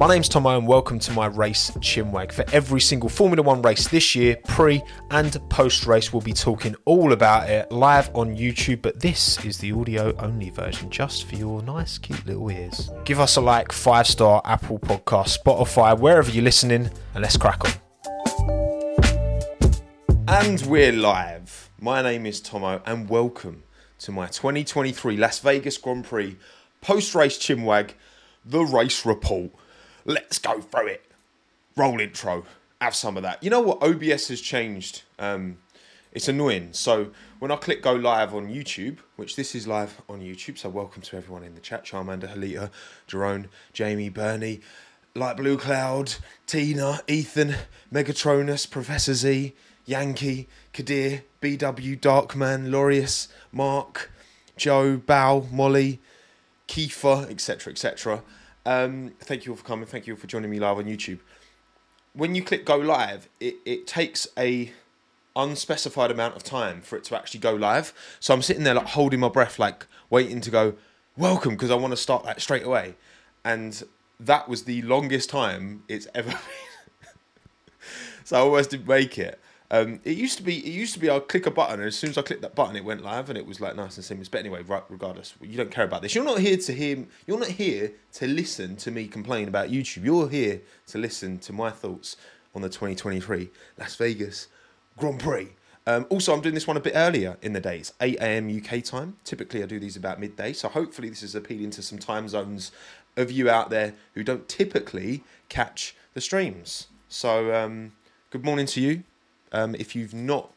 My name's Tommo and welcome to my race chinwag. For every single Formula One race this year, pre and post race, we'll be talking all about it live on YouTube, but this is the audio only version just for your nice, cute little ears. Give us a like, five star Apple Podcast, Spotify, wherever you're listening, and let's crack on. And we're live. My name is Tommo, and welcome to my 2023 Las Vegas Grand Prix post race chinwag, the race report. Let's go through it. Roll intro. Have some of that. You know what? OBS has changed. Um, it's annoying. So when I click go live on YouTube, which this is live on YouTube, so welcome to everyone in the chat Charmander, Halita, Jerome, Jamie, Bernie, Light Blue Cloud, Tina, Ethan, Megatronus, Professor Z, Yankee, Kadir, BW, Darkman, Laureus, Mark, Joe, Bow, Molly, Kiefer, etc., etc. Um, thank you all for coming. Thank you all for joining me live on YouTube. When you click go live, it, it takes a unspecified amount of time for it to actually go live. So I'm sitting there like holding my breath, like waiting to go welcome because I want to start that straight away. And that was the longest time it's ever been. so I almost didn't make it. Um, it used to be. It used to be. I'll click a button, and as soon as I clicked that button, it went live, and it was like nice and seamless. But anyway, right, regardless, you don't care about this. You're not here to hear. You're not here to listen to me complain about YouTube. You're here to listen to my thoughts on the 2023 Las Vegas Grand Prix. Um, also, I'm doing this one a bit earlier in the day. It's 8 a.m. UK time. Typically, I do these about midday. So hopefully, this is appealing to some time zones of you out there who don't typically catch the streams. So, um, good morning to you. Um, if you've not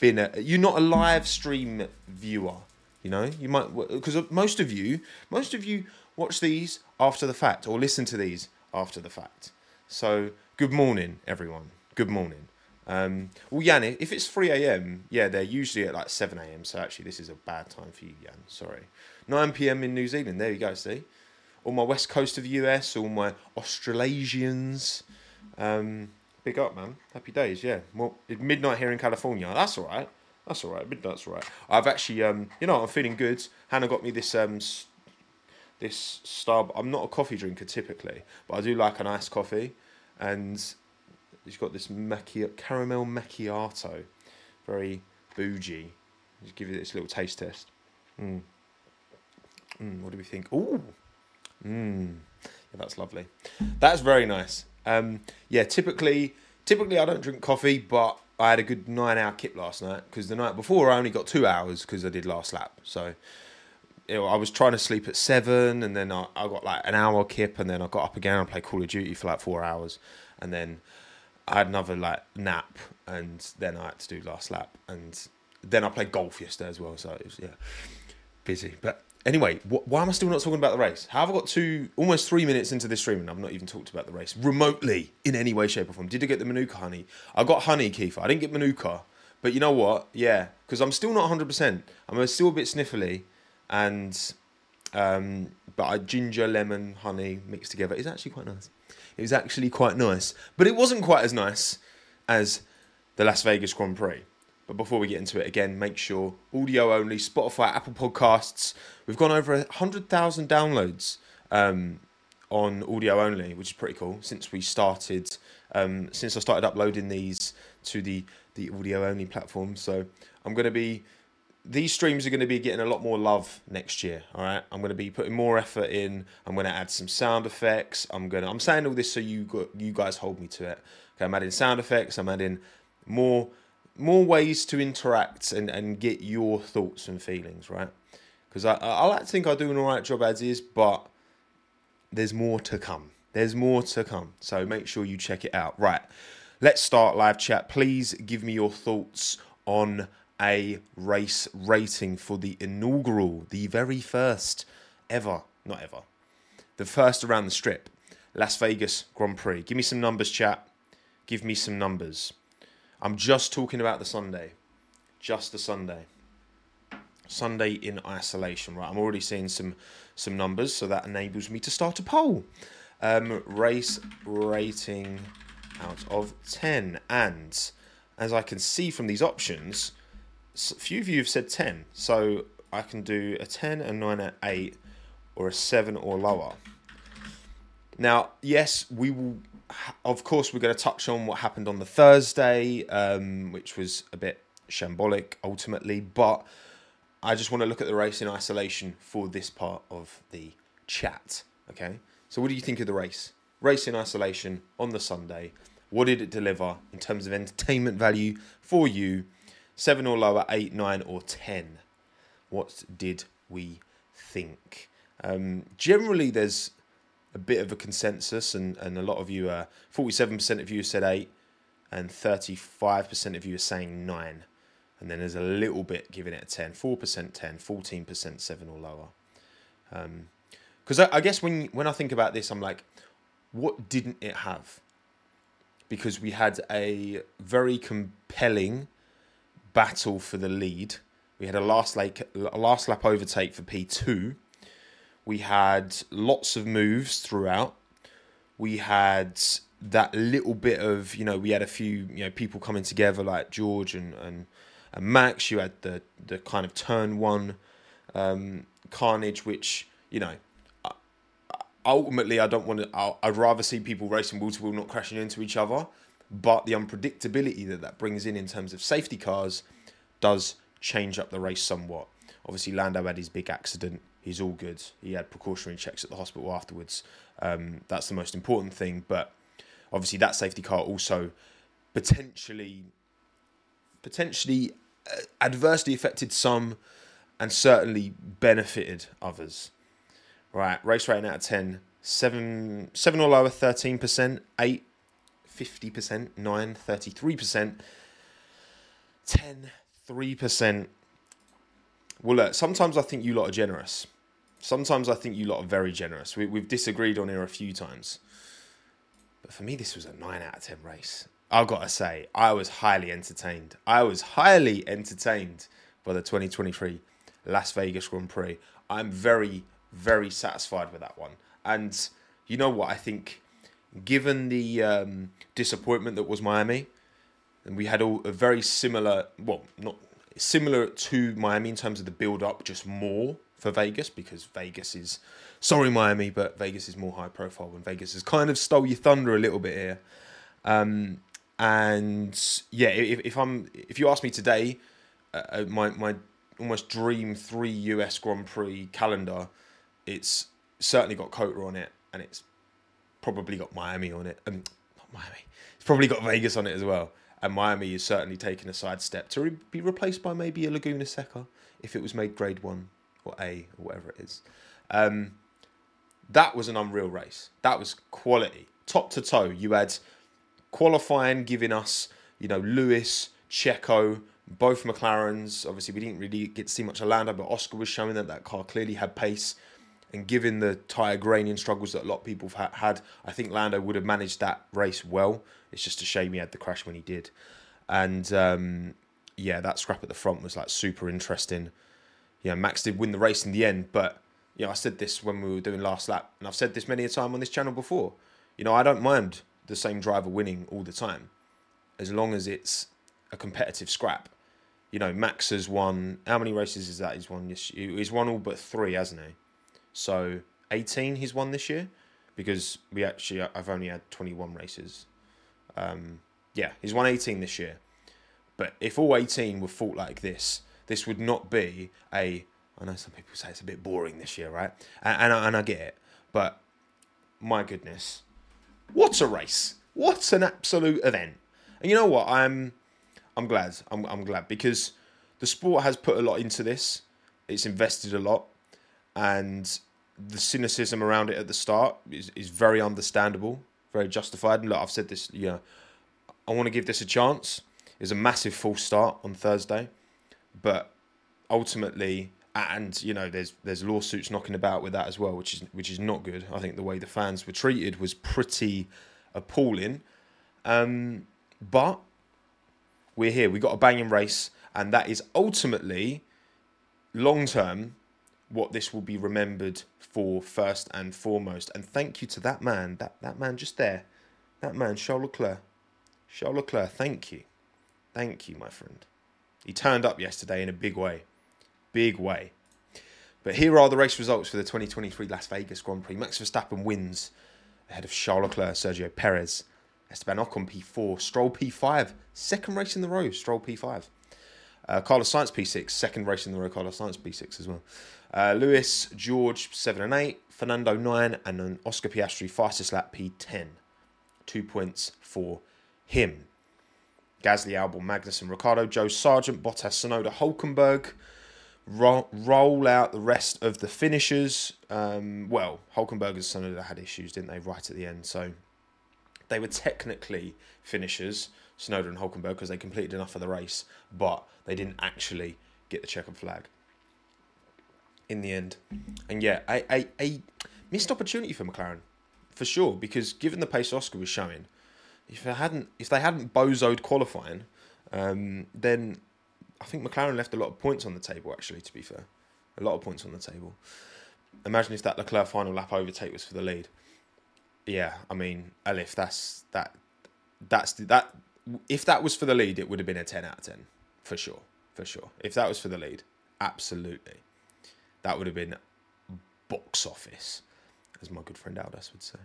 been a, you're not a live stream viewer, you know, you might because most of you, most of you watch these after the fact or listen to these after the fact. So, good morning, everyone. Good morning. Um, well, Jan, if it's 3 a.m., yeah, they're usually at like 7 a.m. So actually, this is a bad time for you, Jan. Sorry. 9 p.m. in New Zealand. There you go. See, all my west coast of the US, all my Australasians. Um, big up, man. Happy days. Yeah. Well, midnight here in California. That's all right. That's all right. Midnight's all right. I've actually, um, you know, I'm feeling good. Hannah got me this um, this star. I'm not a coffee drinker typically, but I do like an iced coffee, and she's got this macchi- caramel macchiato, very bougie. Just give you this little taste test. Mm. Mm, what do we think? Ooh, mm. Yeah, that's lovely. That's very nice. Um, yeah, typically, typically I don't drink coffee, but I had a good nine-hour kip last night because the night before I only got two hours because I did last lap. So you know, I was trying to sleep at seven, and then I, I got like an hour kip, and then I got up again and played Call of Duty for like four hours, and then I had another like nap, and then I had to do last lap, and then I played golf yesterday as well. So it was yeah, busy. But anyway, wh- why am I still not talking about the race? How have I got two, almost three minutes into this stream and I've not even talked about the race remotely in any way, shape, or form? Did I get the Manuka honey? I got honey, Kiefer. I didn't get Manuka. But you know what? Yeah, because I'm still not 100%. I'm still a bit sniffly. And, um, but I ginger, lemon, honey mixed together is actually quite nice. It was actually quite nice. But it wasn't quite as nice as the Las Vegas Grand Prix. But before we get into it again, make sure audio only, Spotify, Apple Podcasts. We've gone over 100,000 downloads um, on audio only, which is pretty cool since we started, um, since I started uploading these to the, the audio only platform. So I'm going to be, these streams are going to be getting a lot more love next year. All right. I'm going to be putting more effort in. I'm going to add some sound effects. I'm going to, I'm saying all this so you, got, you guys hold me to it. Okay. I'm adding sound effects. I'm adding more more ways to interact and, and get your thoughts and feelings, right? Because I, I like to think I do an alright job as is, but there's more to come. There's more to come. So make sure you check it out. Right. Let's start live chat. Please give me your thoughts on a race rating for the inaugural, the very first ever, not ever, the first around the strip, Las Vegas Grand Prix. Give me some numbers, chat. Give me some numbers. I'm just talking about the Sunday. Just the Sunday. Sunday in isolation, right? I'm already seeing some some numbers, so that enables me to start a poll. Um, race rating out of 10. And as I can see from these options, a few of you have said 10. So I can do a 10, a 9, a 8, or a 7 or lower. Now, yes, we will. Of course, we're going to touch on what happened on the Thursday, um, which was a bit shambolic ultimately. But I just want to look at the race in isolation for this part of the chat. Okay. So, what do you think of the race? Race in isolation on the Sunday. What did it deliver in terms of entertainment value for you? Seven or lower, eight, nine, or ten. What did we think? Um, generally, there's a bit of a consensus, and, and a lot of you are 47% of you said eight, and 35% of you are saying nine. And then there's a little bit giving it a 10, 4% 10, 14% seven or lower. Because um, I, I guess when when I think about this, I'm like, what didn't it have? Because we had a very compelling battle for the lead. We had a last lap, a last lap overtake for P2 we had lots of moves throughout. We had that little bit of, you know, we had a few, you know, people coming together like George and, and, and Max. You had the, the kind of turn one um, carnage, which, you know, ultimately I don't want to, I'd rather see people racing wheel to wheel, not crashing into each other. But the unpredictability that that brings in in terms of safety cars does change up the race somewhat. Obviously, Lando had his big accident he's all good. He had precautionary checks at the hospital afterwards. Um, that's the most important thing. But obviously, that safety car also potentially potentially uh, adversely affected some and certainly benefited others. Right, race rating out of 10, 7, 7 or lower, 13%, 8, 50%, 9, 33%, 10, 3%. Well, look, sometimes I think you lot are generous. Sometimes I think you lot are very generous. We, we've disagreed on here a few times. But for me, this was a 9 out of 10 race. I've got to say, I was highly entertained. I was highly entertained by the 2023 Las Vegas Grand Prix. I'm very, very satisfied with that one. And you know what? I think, given the um, disappointment that was Miami, and we had all a very similar, well, not similar to Miami in terms of the build up, just more for Vegas because Vegas is sorry Miami, but Vegas is more high profile and Vegas has kind of stole your thunder a little bit here. Um, and yeah, if, if I'm if you ask me today, uh, uh my my almost dream three US Grand Prix calendar, it's certainly got COTA on it, and it's probably got Miami on it. Um, not Miami. It's probably got Vegas on it as well. And Miami is certainly taking a sidestep to re- be replaced by maybe a Laguna Seca if it was made Grade One or A or whatever it is. Um, that was an unreal race. That was quality, top to toe. You had qualifying giving us, you know, Lewis, Checo, both McLarens. Obviously, we didn't really get to see much of Lando, but Oscar was showing that that car clearly had pace. And given the tyre graining struggles that a lot of people have had, I think Lando would have managed that race well. It's just a shame he had the crash when he did. And um, yeah, that scrap at the front was like super interesting you know, Max did win the race in the end, but you know, I said this when we were doing last lap, and I've said this many a time on this channel before. You know, I don't mind the same driver winning all the time, as long as it's a competitive scrap. You know, Max has won. How many races is that? He's won this. He's won all but three, hasn't he? So eighteen he's won this year, because we actually I've only had twenty one races. Um, yeah, he's won eighteen this year. But if all eighteen were fought like this, this would not be a. I know some people say it's a bit boring this year, right? And, and, I, and I get it, but my goodness, what a race! What an absolute event! And you know what? I'm I'm glad. I'm I'm glad because the sport has put a lot into this. It's invested a lot, and the cynicism around it at the start is, is very understandable, very justified. And look, I've said this. You know, I want to give this a chance. It's a massive false start on Thursday but ultimately, and you know, there's there's lawsuits knocking about with that as well, which is which is not good. I think the way the fans were treated was pretty appalling. Um, but we're here. We got a banging race, and that is ultimately long term what this will be remembered for first and foremost. And thank you to that man, that that man just there, that man, Charles Leclerc. Charles Leclerc, thank you. Thank you, my friend. He turned up yesterday in a big way. Big way. But here are the race results for the 2023 Las Vegas Grand Prix. Max Verstappen wins ahead of Charles Leclerc, Sergio Perez, Esteban Ocon P4, Stroll P5, second race in the row, Stroll P5. Uh, Carlos Sainz P6, second race in the row, Carlos Sainz P6 as well. Uh, Lewis, George 7 and 8, Fernando 9, and then Oscar Piastri fastest lap P10. Two points for him. Gasly, Albon, Magnussen, Ricciardo, Zhou Sargeant, Bottas, Tsunoda, Hulkenberg. Roll, roll out the rest of the finishers. Um, well, Hulkenberg and Tsunoda had issues, didn't they, right at the end? So they were technically finishers, Tsunoda and Hulkenberg, because they completed enough of the race, but they didn't actually get the checkered flag in the end. And yeah, a, a, a missed opportunity for McLaren, for sure, because given the pace Oscar was showing, if they hadn't if they hadn't bozoed qualifying, um, then I think McLaren left a lot of points on the table. Actually, to be fair, a lot of points on the table. Imagine if that Leclerc final lap overtake was for the lead. Yeah, I mean, if that's that, that's that. If that was for the lead, it would have been a ten out of ten for sure, for sure. If that was for the lead, absolutely, that would have been box office, as my good friend Aldous would say.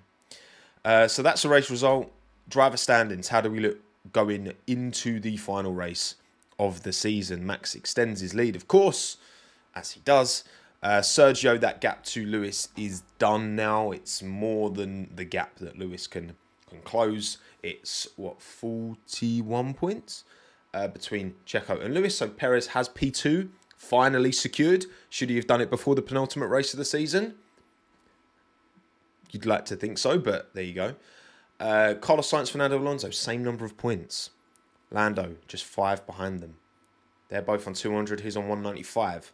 Uh, so that's the race result driver standings, how do we look going into the final race of the season? Max extends his lead, of course, as he does. Uh, Sergio, that gap to Lewis is done now. It's more than the gap that Lewis can can close. It's what forty one points uh, between Checo and Lewis. So Perez has P two finally secured. Should he have done it before the penultimate race of the season? You'd like to think so, but there you go. Uh, Carlos Sainz, Fernando Alonso, same number of points. Lando, just five behind them. They're both on 200. He's on 195.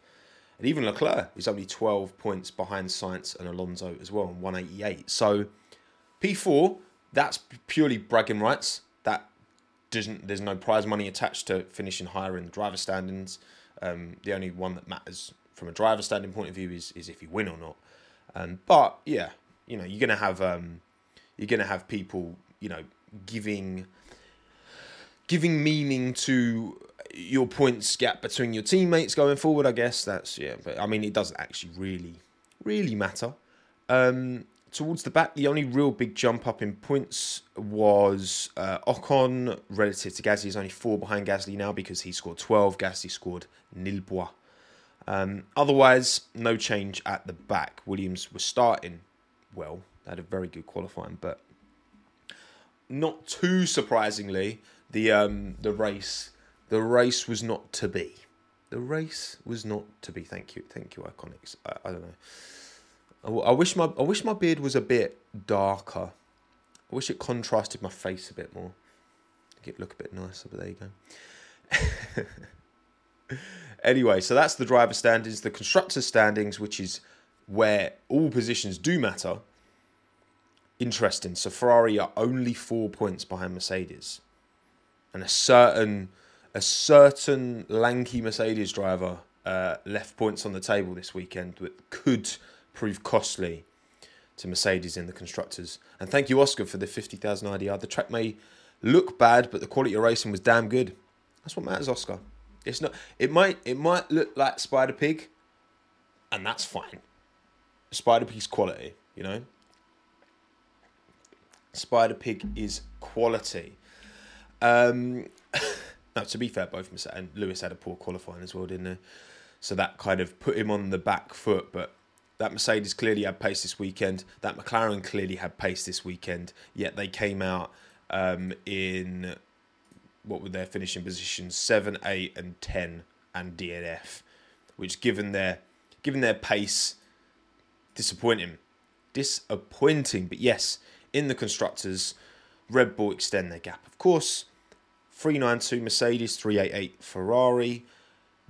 And even Leclerc is only 12 points behind Sainz and Alonso as well, on 188. So P4, that's purely bragging rights. That doesn't. There's no prize money attached to finishing higher in the driver standings. Um, the only one that matters from a driver standing point of view is is if you win or not. Um, but yeah, you know, you're gonna have um, you're going to have people, you know, giving giving meaning to your points gap between your teammates going forward. I guess that's yeah, but I mean, it doesn't actually really really matter. Um, towards the back, the only real big jump up in points was uh, Ocon relative to Gasly. He's only four behind Gasly now because he scored 12. Gasly scored nil point. Um, otherwise, no change at the back. Williams was starting well they had a very good qualifying, but not too surprisingly, the um, the race the race was not to be. The race was not to be. Thank you, thank you, Iconics. I, I don't know. I, I wish my I wish my beard was a bit darker. I wish it contrasted my face a bit more. Make it look a bit nicer, but there you go. anyway, so that's the driver standings. The constructor standings, which is where all positions do matter, interesting. So Ferrari are only four points behind Mercedes, and a certain a certain lanky Mercedes driver uh, left points on the table this weekend that could prove costly to Mercedes in the constructors. And thank you, Oscar, for the fifty thousand IDR. The track may look bad, but the quality of racing was damn good. That's what matters, Oscar. It's not. It might. It might look like Spider Pig, and that's fine. Spider Pig's quality, you know. Spider Pig is quality. Um, now, to be fair, both and Lewis had a poor qualifying as well, didn't they? So that kind of put him on the back foot. But that Mercedes clearly had pace this weekend. That McLaren clearly had pace this weekend. Yet they came out um, in what were their finishing positions? Seven, eight, and ten, and DNF, which given their given their pace, disappointing, disappointing. But yes, in the constructors, Red Bull extend their gap. Of course, 392 Mercedes, 388 Ferrari.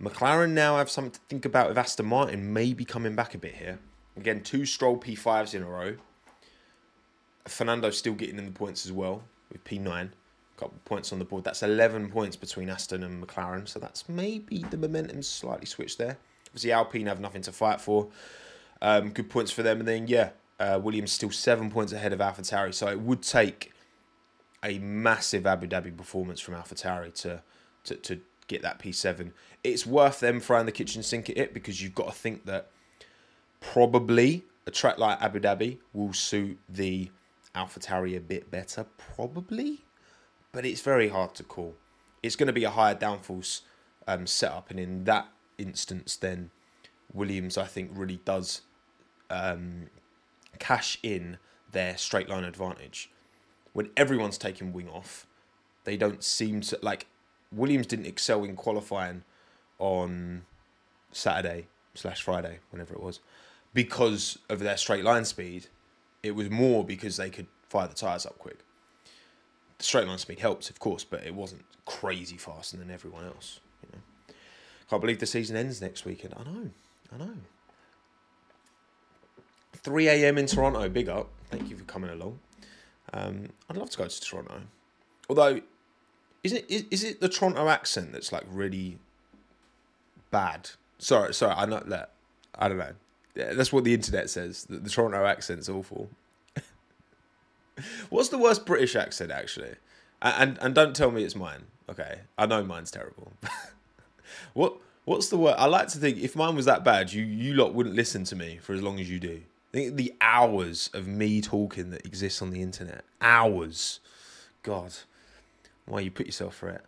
McLaren now have something to think about with Aston Martin maybe coming back a bit here. Again, two Stroll P5s in a row. Fernando still getting in the points as well with P9. Couple points on the board. That's 11 points between Aston and McLaren. So that's maybe the momentum slightly switched there. Obviously, Alpine have nothing to fight for. Um, good points for them. And then, yeah, uh, Williams still seven points ahead of AlphaTauri, so it would take a massive Abu Dhabi performance from AlphaTauri to, to to get that P7. It's worth them throwing the kitchen sink at it because you've got to think that probably a track like Abu Dhabi will suit the AlphaTauri a bit better? Probably, but it's very hard to call. It's going to be a higher downforce um, setup, and in that instance, then Williams, I think, really does um, cash in their straight line advantage. When everyone's taking wing off, they don't seem to like. Williams didn't excel in qualifying on Saturday slash Friday, whenever it was, because of their straight line speed. It was more because they could fire the tyres up quick. The straight line speed helps, of course, but it wasn't crazy faster than everyone else. You know, can't believe the season ends next weekend. I know, I know. 3 a.m. in Toronto, big up. Thank you for coming along. Um, I'd love to go to Toronto. Although, is it is, is it the Toronto accent that's like really bad? Sorry, sorry, I know that. I don't know. Yeah, that's what the internet says. The, the Toronto accent's awful. What's the worst British accent actually? And, and and don't tell me it's mine. Okay, I know mine's terrible. what what's the word? I like to think if mine was that bad, you you lot wouldn't listen to me for as long as you do. Think the hours of me talking that exists on the internet. Hours. God. Why you put yourself for it?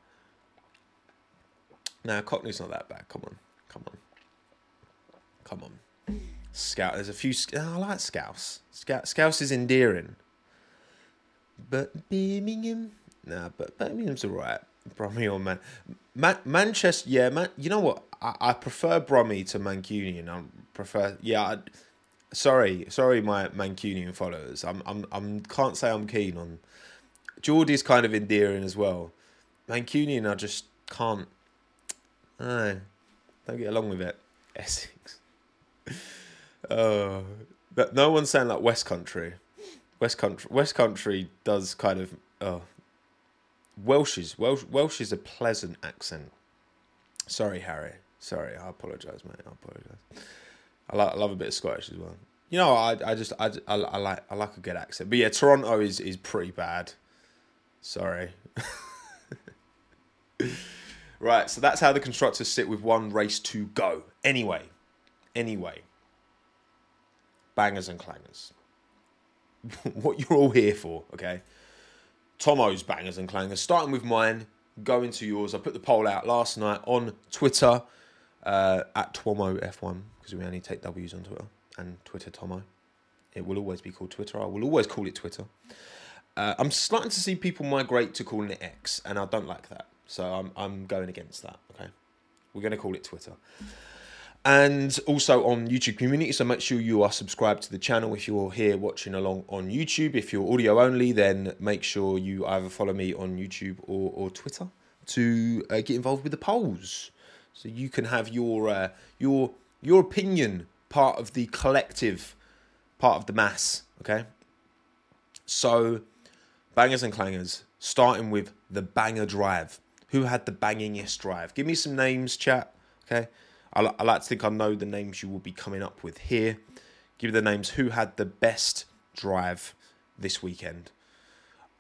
Now, Cockney's not that bad. Come on. Come on. Come on. Scout. There's a few. Oh, I like Scouse. Scout. Scouse is endearing. But Birmingham. Nah, but Birmingham's alright. Brummie Man. Man. Manchester. Yeah, man. You know what? I, I prefer Brummie to Mancunian. I prefer. Yeah. I, sorry, sorry, my Mancunian followers. I'm. I'm. I'm. Can't say I'm keen on. Geordie's kind of endearing as well. Mancunian, I just can't. No, don't get along with it. Essex. Oh, but no one's saying like West Country. West Country. West Country does kind of. Oh, Welsh is Welsh. Welsh is a pleasant accent. Sorry, Harry. Sorry, I apologise, mate. I apologise. I, like, I love a bit of Scottish as well. You know, I I just I, I, I like I like a good accent. But yeah, Toronto is is pretty bad. Sorry. right, so that's how the constructors sit with one race to go. Anyway, anyway, bangers and clangers. what you're all here for, okay? Tommo's bangers and clangers. Starting with mine, going to yours. I put the poll out last night on Twitter uh, at TommoF1 because we only take W's on Twitter and Twitter Tommo. It will always be called Twitter. I will always call it Twitter. Uh, I'm starting to see people migrate to calling it X, and I don't like that. So I'm I'm going against that. Okay, we're going to call it Twitter. And also on YouTube community, so make sure you are subscribed to the channel if you're here watching along on YouTube. If you're audio only, then make sure you either follow me on YouTube or, or Twitter to uh, get involved with the polls, so you can have your uh, your your opinion part of the collective, part of the mass. Okay. So, bangers and clangers, starting with the banger drive. Who had the bangingest drive? Give me some names, chat. Okay. I, I like to think I know the names you will be coming up with here. Give me the names who had the best drive this weekend.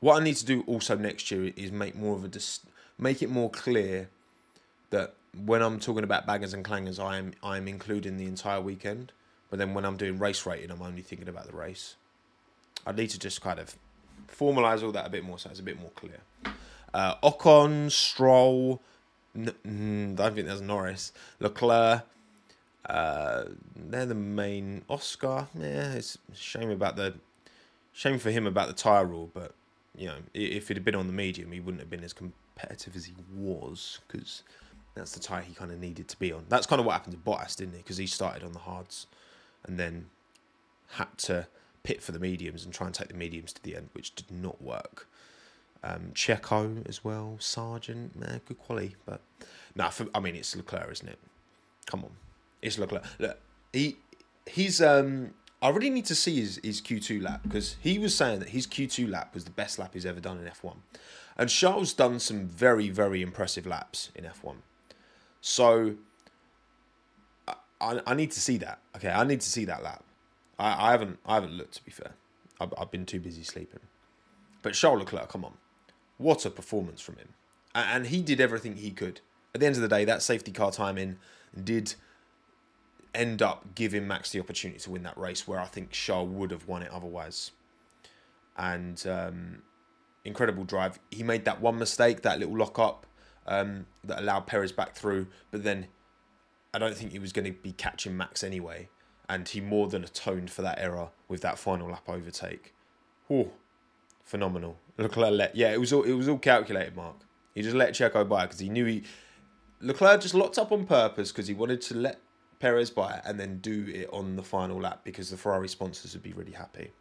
What I need to do also next year is make more of a dis- make it more clear that when I'm talking about bangers and clangers, I am I am including the entire weekend. But then when I'm doing race rating, I'm only thinking about the race. I need to just kind of formalize all that a bit more, so it's a bit more clear. Uh, Ocon, Stroll, N- mm, I don't think there's Norris, Leclerc. Uh, they're the main. Oscar, yeah, it's shame about the shame for him about the tire rule, but you know, if it had been on the medium, he wouldn't have been as competitive as he was because that's the tire he kind of needed to be on. That's kind of what happened to Bottas, didn't it? Because he started on the hards and then had to pit for the mediums and try and take the mediums to the end, which did not work. Um, Checo as well, Sargeant, man, good quality, but nah, I mean it's Leclerc, isn't it? Come on, it's Leclerc. Look, he he's um. I really need to see his, his Q2 lap because he was saying that his Q2 lap was the best lap he's ever done in F1. And Charles done some very, very impressive laps in F1. So I, I need to see that. Okay, I need to see that lap. I, I haven't I haven't looked to be fair. I've, I've been too busy sleeping. But Charles Leclerc, come on. What a performance from him. And he did everything he could. At the end of the day, that safety car timing did end up giving Max the opportunity to win that race, where I think Charles would have won it otherwise. and um, incredible drive. He made that one mistake, that little lock up um, that allowed Perez back through, but then I don't think he was going to be catching Max anyway, and he more than atoned for that error with that final lap overtake. Oh, phenomenal! Leclerc let yeah, it was all it was all calculated. Mark, he just let Checo by because he knew he Leclerc just locked up on purpose because he wanted to let Perez by and then do it on the final lap because the Ferrari sponsors would be really happy.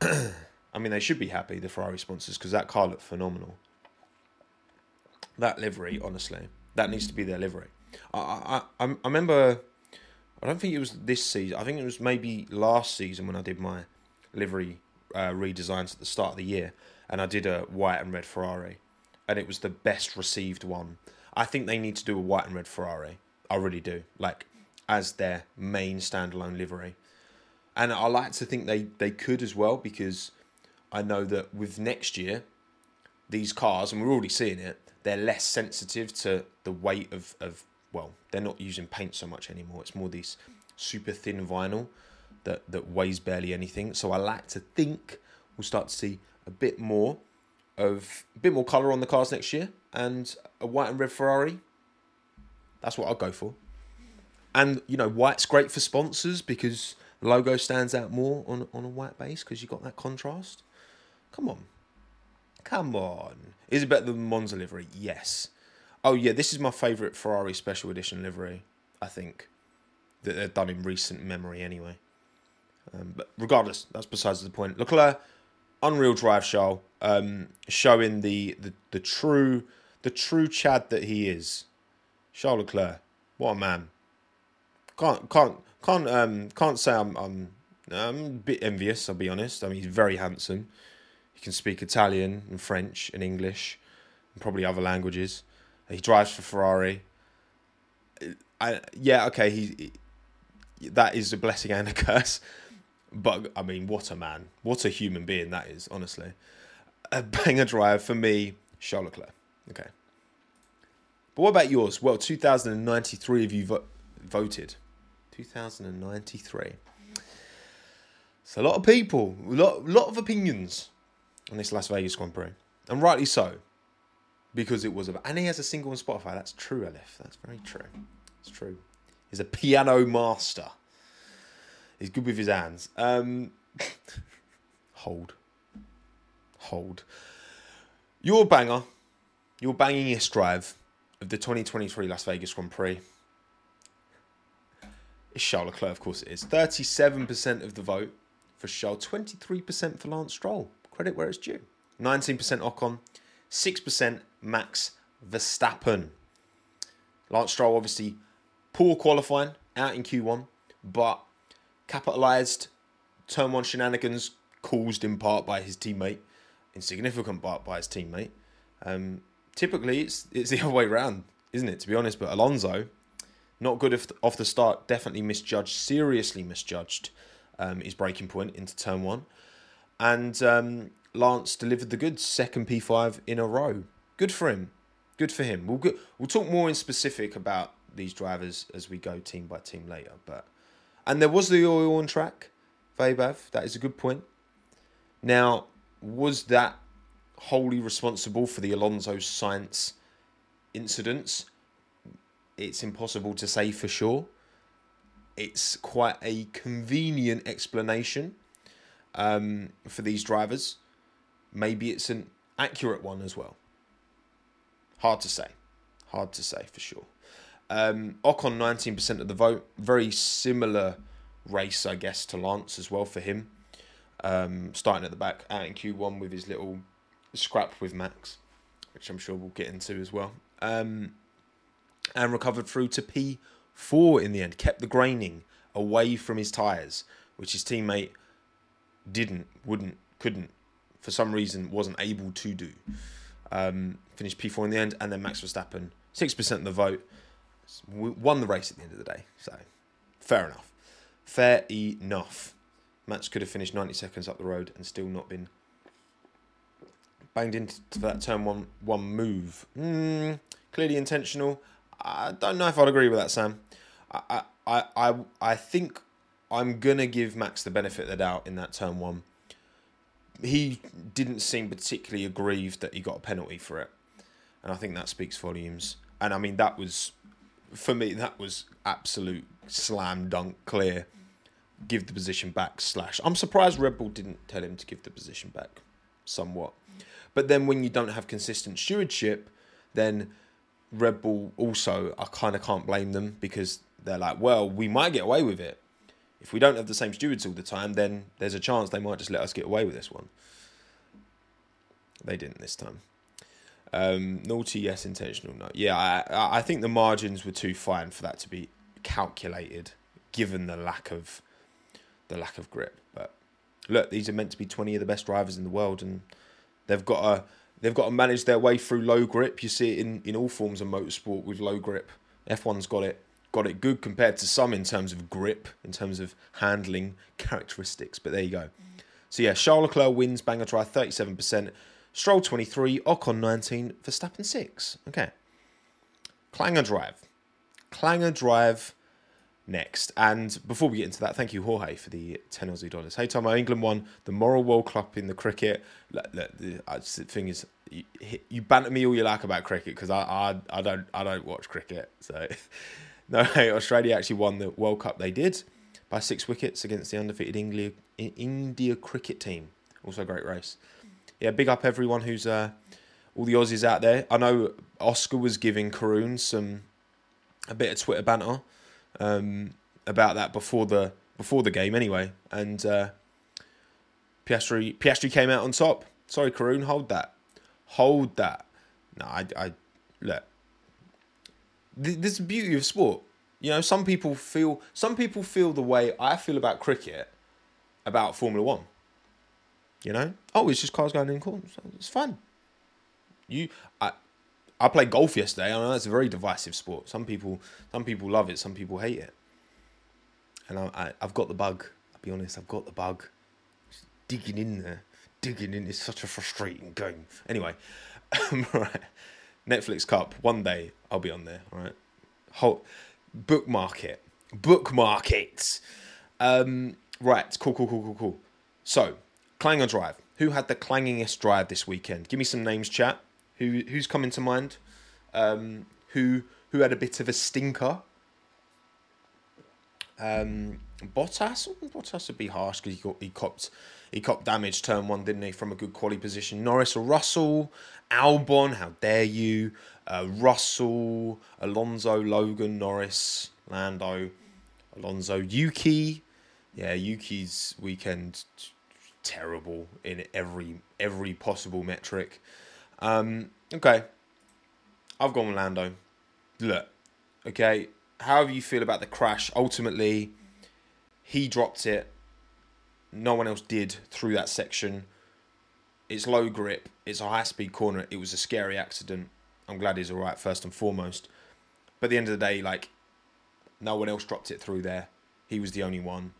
I mean, they should be happy, the Ferrari sponsors, because that car looked phenomenal. That livery, honestly, that needs to be their livery. I, I, I remember, I don't think it was this season. I think it was maybe last season when I did my livery uh, redesigns at the start of the year, and I did a white and red Ferrari, and it was the best received one. I think they need to do a white and red Ferrari. I really do. Like as their main standalone livery, and I like to think they they could as well because I know that with next year, these cars, and we're already seeing it, they're less sensitive to the weight of, of well, they're not using paint so much anymore. It's more these super thin vinyl that, that weighs barely anything. So I like to think we'll start to see a bit more of a bit more colour on the cars next year and a white and red Ferrari. That's what I'll go for. And you know, white's great for sponsors because the logo stands out more on on a white base because you've got that contrast. Come on. Come on. Is it better than Monza livery? Yes. Oh, yeah, this is my favourite Ferrari Special Edition livery, I think, that they've done in recent memory anyway. Um, but regardless, that's besides the point. Leclerc, unreal drive show, um, showing the, the, the true the true Chad that he is. Charles Leclerc, what a man. Can't can't can't um can't say I'm I'm I'm a bit envious. I'll be honest. I mean, he's very handsome. He can speak Italian and French and English and probably other languages. He drives for Ferrari. I, yeah, okay, he, he that is a blessing and a curse. But I mean, what a man! What a human being that is. Honestly, a banger drive for me, Charles Leclerc. Okay. But what about yours? Well, 2093 of you vo- voted. 2093. It's a lot of people, a lot, lot of opinions on this Las Vegas Grand Prix, and rightly so, because it was about. And he has a single on Spotify. That's true, Elif. That's very true. It's true. He's a piano master. He's good with his hands. Um, hold, hold. Your banger, your bangingest drive of the 2023 Las Vegas Grand Prix. It's Charles Leclerc, of course it is. 37% of the vote for Charles, 23% for Lance Stroll credit where it's due. 19% Ocon, 6% Max Verstappen. Lance Stroll, obviously, poor qualifying out in Q1, but capitalised turn one shenanigans caused in part by his teammate, in significant part by his teammate. Um, typically, it's it's the other way around, isn't it? To be honest, but Alonso, not good off the start, definitely misjudged, seriously misjudged um, his braking point into turn one and um, Lance delivered the goods, second P5 in a row. Good for him. Good for him. We'll go, we'll talk more in specific about these drivers as we go team by team later. But and there was the oil on track, Vabav. That is a good point. Now, was that wholly responsible for the Alonso Sainz incidents? It's impossible to say for sure. It's quite a convenient explanation um, for these drivers. Maybe it's an accurate one as well. Hard to say. Hard to say for sure. Um, Ocon, 19% of the vote. Very similar race, I guess, to Lance as well for him. Um, starting at the back out in Q1 with his little scrap with Max, which I'm sure we'll get into as well. Um, and recovered through to P4 in the end. Kept the graining away from his tyres, which his teammate didn't, wouldn't, couldn't, for some reason, wasn't able to do. Um, finished P4 in the end, and then Max Verstappen, 6% of the vote, won the race at the end of the day. So, fair enough. Fair enough. Max could have finished 90 seconds up the road and still not been banged into that turn one one move. Mm, clearly intentional. I don't know if I'd agree with that, Sam. I I I I think I'm gonna give Max the benefit of the doubt in that turn one. he didn't seem particularly aggrieved that he got a penalty for it, and I think that speaks volumes. And I mean, that was for me, that was absolute slam dunk clear. Give the position back. Slash. I'm surprised Red Bull didn't tell him to give the position back. Somewhat, but then when you don't have consistent stewardship, then Red Bull also I kind of can't blame them because they're like, well, we might get away with it if we don't have the same stewards all the time. Then there's a chance they might just let us get away with this one. They didn't this time. Um, naughty, yes. Intentional, no. Yeah, I, I think the margins were too fine for that to be calculated, given the lack of the lack of grip. But look, these are meant to be twenty of the best drivers in the world, and they've got to they've got to manage their way through low grip. You see it in in all forms of motorsport with low grip. F1's got it got it good compared to some in terms of grip, in terms of handling characteristics. But there you go. So yeah, Charles Leclerc wins, banger try, thirty seven percent. Stroll 23, Ocon 19, Verstappen 6. Okay. Clanger Drive. Clanger Drive next. And before we get into that, thank you, Jorge, for the 10 Aussie dollars. Hey, Tom, England won the Moral World Cup in the cricket. The thing is, you, you banter me all you like about cricket because I, I, I, don't, I don't watch cricket. So, no, Australia actually won the World Cup. They did by six wickets against the undefeated India, India cricket team. Also a great race yeah, big up everyone who's uh, all the Aussies out there. I know Oscar was giving Karun some a bit of Twitter banter um, about that before the before the game anyway, and uh, Piastri Piastri came out on top. Sorry, Karun, hold that, hold that. No, I, I look. This beauty of sport. You know, some people feel some people feel the way I feel about cricket about Formula One. You know, oh, it's just cars going in corners. It's fun. You, I, I played golf yesterday. I know it's a very divisive sport. Some people, some people love it. Some people hate it. And I, I have got the bug. I'll be honest. I've got the bug. Just digging in there, digging in is such a frustrating game. Anyway, right. Netflix Cup. One day I'll be on there. All right. Whole, bookmark it. Bookmark it. Um, right. Cool. Cool. Cool. Cool. Cool. So Clanger Drive. Who had the clangingest drive this weekend? Give me some names, chat. Who who's coming to mind? Um, who who had a bit of a stinker? Um, Bottas. Bottas would be harsh because he got he copped he copped damage turn one, didn't he, from a good quality position. Norris or Russell, Albon. How dare you? Uh, Russell, Alonso, Logan, Norris, Lando, Alonso, Yuki. Yeah, Yuki's weekend terrible in every every possible metric. Um, okay, I've gone with Lando. Look, okay, however you feel about the crash, ultimately he dropped it. No one else did through that section. It's low grip. It's a high speed corner. It was a scary accident. I'm glad he's all right first and foremost. But at the end of the day, like no one else dropped it through there. He was the only one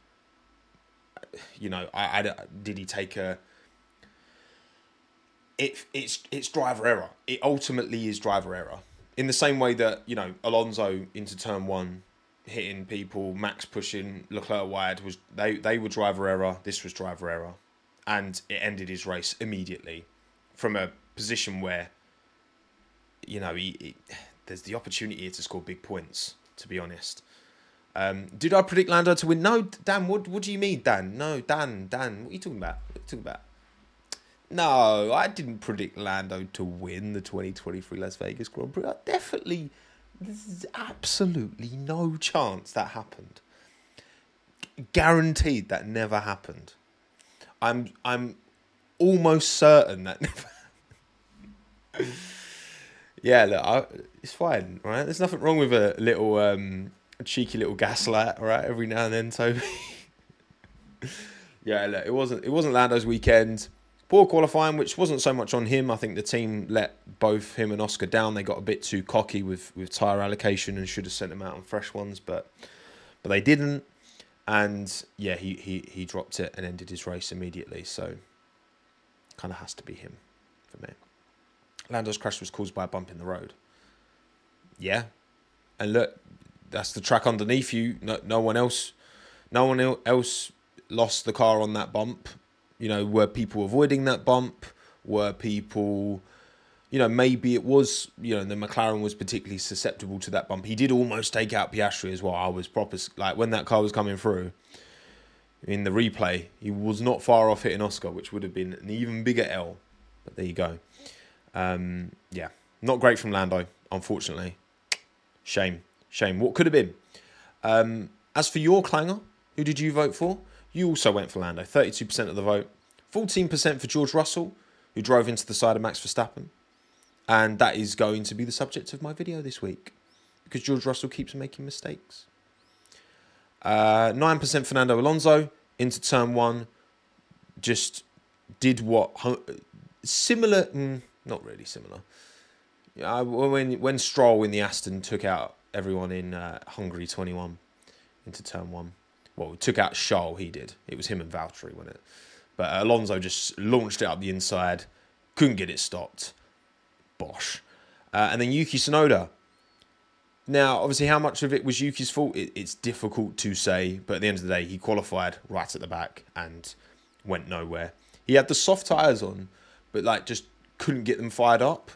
you know, I, I did he take a it it's it's driver error. It ultimately is driver error. In the same way that you know Alonso into turn one, hitting people, Max pushing Leclerc wide was they they were driver error. This was driver error, and it ended his race immediately from a position where you know he, he there's the opportunity to score big points. To be honest, um, did I predict Lando to win? No, Dan. What What do you mean, Dan? No, Dan. Dan. What are you talking about? What are you talking about? No, I didn't predict Lando to win the 2023 Las Vegas Grand Prix. I definitely, there's absolutely no chance that happened. Guaranteed that never happened. I'm I'm almost certain that yeah, look, I, it's fine, right? There's nothing wrong with a little um, a cheeky little gaslight, right? Every now and then, Toby. yeah, look, it wasn't it wasn't Lando's weekend. Poor qualifying, which wasn't so much on him. I think the team let both him and Oscar down. They got a bit too cocky with with tire allocation and should have sent him out on fresh ones, but but they didn't. And yeah, he he he dropped it and ended his race immediately. So kind of has to be him for me. Lando's crash was caused by a bump in the road. Yeah, and look, that's the track underneath you. No, no one else, no one else lost the car on that bump. You know, were people avoiding that bump? Were people, you know, maybe it was, you know, the McLaren was particularly susceptible to that bump. He did almost take out Piastri as well. I was proper, like, when that car was coming through in the replay, he was not far off hitting Oscar, which would have been an even bigger L. But there you go. Um, yeah, not great from Lando, unfortunately. Shame, shame. What could have been? Um, as for your clanger, who did you vote for? You also went for Lando, 32% of the vote. 14% for George Russell, who drove into the side of Max Verstappen. And that is going to be the subject of my video this week because George Russell keeps making mistakes. Uh, 9% Fernando Alonso into turn one, just did what similar, mm, not really similar. Uh, when when Stroll in the Aston took out everyone in uh, Hungary 21 into turn one. Well, took out Charles, he did. It was him and Valtteri, wasn't it? But Alonso just launched it up the inside, couldn't get it stopped. Bosh. Uh, and then Yuki Tsunoda. Now, obviously, how much of it was Yuki's fault? It, it's difficult to say, but at the end of the day, he qualified right at the back and went nowhere. He had the soft tyres on, but like just couldn't get them fired up.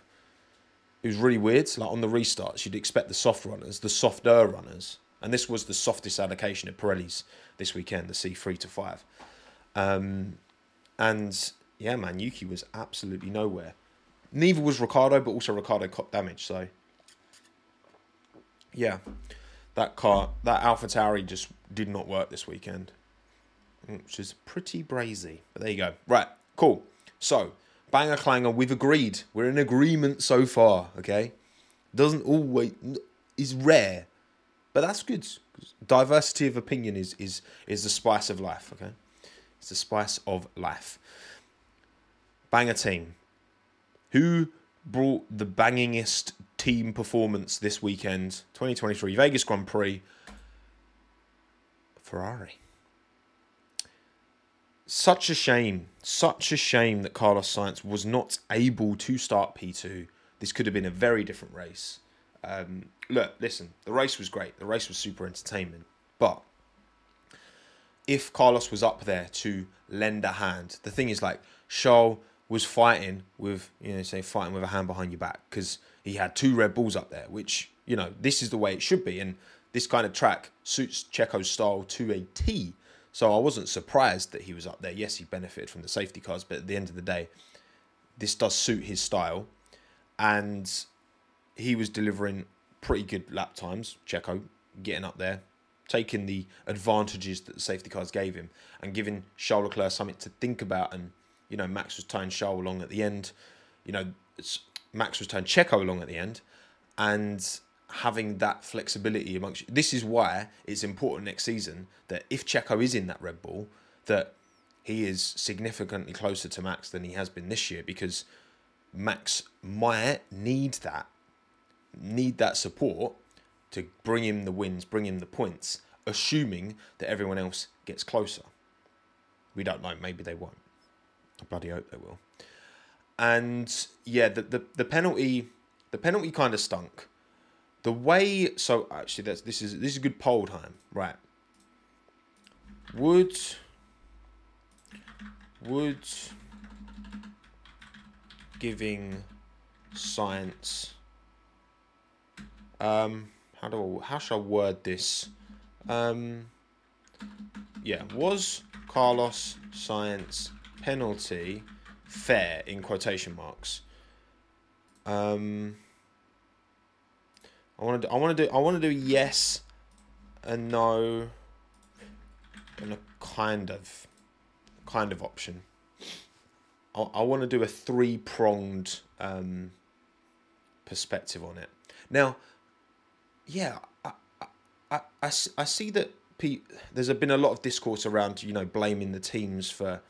It was really weird. Like on the restarts, you'd expect the soft runners, the softer runners, and this was the softest allocation at Pirelli's this weekend, the C3 to 5. Um, and yeah, man, Yuki was absolutely nowhere. Neither was Ricciardo, but also Ricciardo caught damage. So yeah, that car, that Alpha Tauri just did not work this weekend, which is pretty brazy. But there you go. Right, cool. So banger clanger, we've agreed. We're in agreement so far. Okay, doesn't always is rare but that's good. Diversity of opinion is is is the spice of life. Okay, it's the spice of life. Banger team. Who brought the bangingest team performance this weekend? 2023 Vegas Grand Prix. Ferrari. Such a shame, such a shame that Carlos Sainz was not able to start P2. This could have been a very different race. Um, look, listen, the race was great. The race was super entertainment. But if Carlos was up there to lend a hand, the thing is like Charles was fighting with, you know, say fighting with a hand behind your back because he had two Red Bulls up there, which, you know, this is the way it should be. And this kind of track suits Checo's style to a T. So I wasn't surprised that he was up there. Yes, he benefited from the safety cars, but at the end of the day, this does suit his style. And he was delivering pretty good lap times. Checo getting up there, taking the advantages that the safety cars gave him, and giving Charles Leclerc something to think about. And you know, Max was tying Charles along at the end. You know, Max was tying Checo along at the end, and having that flexibility amongst. This is why it's important next season that if Checo is in that Red Bull, that he is significantly closer to Max than he has been this year because Max might need that need that support to bring him the wins, bring him the points, assuming that everyone else gets closer. We don't know. Maybe they won't. I bloody hope they will. And yeah, the the, the penalty the penalty kind of stunk. The way so actually that's this is this is a good poll time, right? Would would giving Sainz um, how do I, how shall I word this? Um, yeah, was Carlos Sainz penalty fair in quotation marks? Um, I want to I want to do I want to do yes and no and a kind of kind of option. I, I want to do a three pronged um, perspective on it. Now, yeah, I, I, I, I see that Pete, there's been a lot of discourse around, you know, blaming the teams for.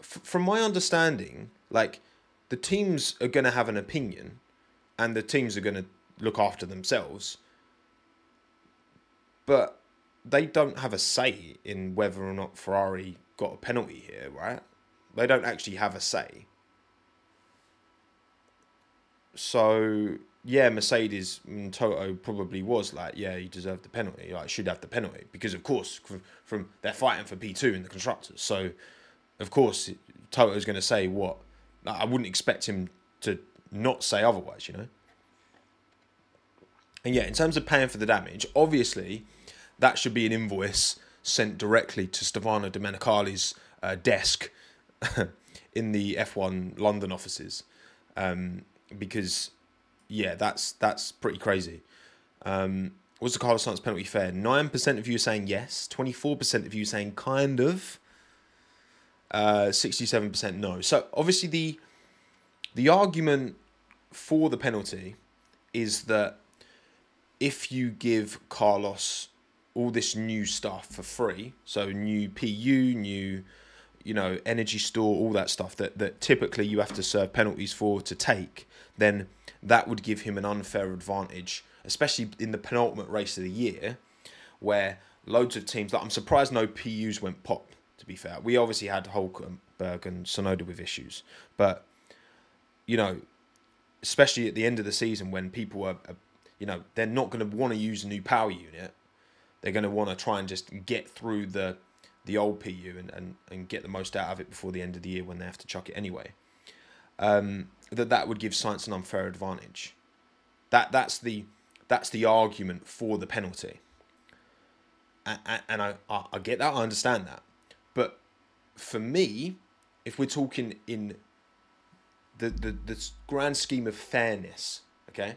F- from my understanding, like, the teams are going to have an opinion and the teams are going to look after themselves. But they don't have a say in whether or not Ferrari got a penalty here, right? They don't actually have a say. So yeah, Mercedes and Toto probably was like, yeah, you deserve the penalty. Like, should have the penalty because, of course, from, from they're fighting for P two in the constructors. So, of course, Toto's going to say what I wouldn't expect him to not say otherwise, you know. And yeah, in terms of paying for the damage, obviously that should be an invoice sent directly to Stefano Domenicali's uh, desk in the F1 London offices, um, because yeah, that's that's pretty crazy. Um, was the Carlos Sainz penalty fair? Nine percent of you saying yes. Twenty four percent of you saying kind of. Uh, sixty-seven percent no. So obviously the the argument for the penalty is that if you give Carlos all this new stuff for free, so new PU, new you know energy store, all that stuff that that typically you have to serve penalties for to take, then that would give him an unfair advantage, especially in the penultimate race of the year, where loads of teams. Like I'm surprised no PUs went pop. Be fair, we obviously had Hulkenberg and Tsunoda with issues, but you know, especially at the end of the season when people are, you know, they're not going to want to use a new power unit. They're going to want to try and just get through the the old PU and, and, and get the most out of it before the end of the year when they have to chuck it anyway. Um, that that would give Sainz an unfair advantage. That that's the that's the argument for the penalty. And, I, I get that, I understand that, but for me, if we're talking in the, the the grand scheme of fairness, okay,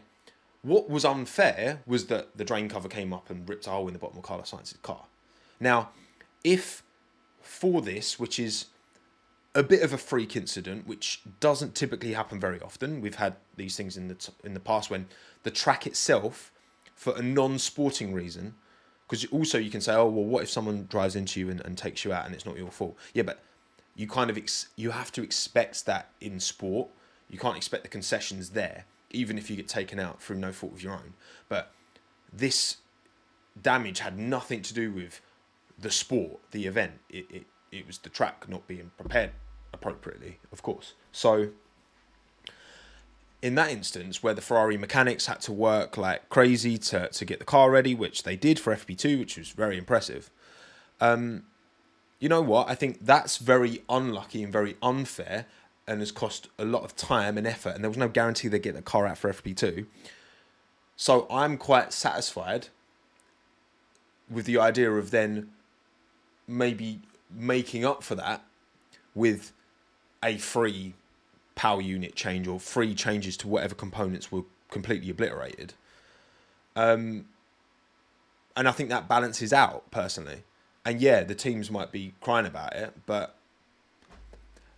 what was unfair was that the drain cover came up and ripped a hole in the bottom of Carlos Sainz's car. Now, if for this, which is a bit of a freak incident, which doesn't typically happen very often. We've had these things in the t- in the past when the track itself, for a non-sporting reason, because also you can say, oh well, what if someone drives into you and, and takes you out and it's not your fault? Yeah, but you kind of ex- you have to expect that in sport. You can't expect the concessions there, even if you get taken out through no fault of your own. But this damage had nothing to do with the sport, the event. It, it it was the track not being prepared appropriately, of course. So in that instance, where the Ferrari mechanics had to work like crazy to, to get the car ready, which they did for FP2, which was very impressive. Um, you know what? I think that's very unlucky and very unfair and has cost a lot of time and effort, and there was no guarantee they'd get the car out for FP2. So I'm quite satisfied with the idea of then maybe making up for that with a free power unit change or free changes to whatever components were completely obliterated. Um, and I think that balances out personally. And yeah, the teams might be crying about it, but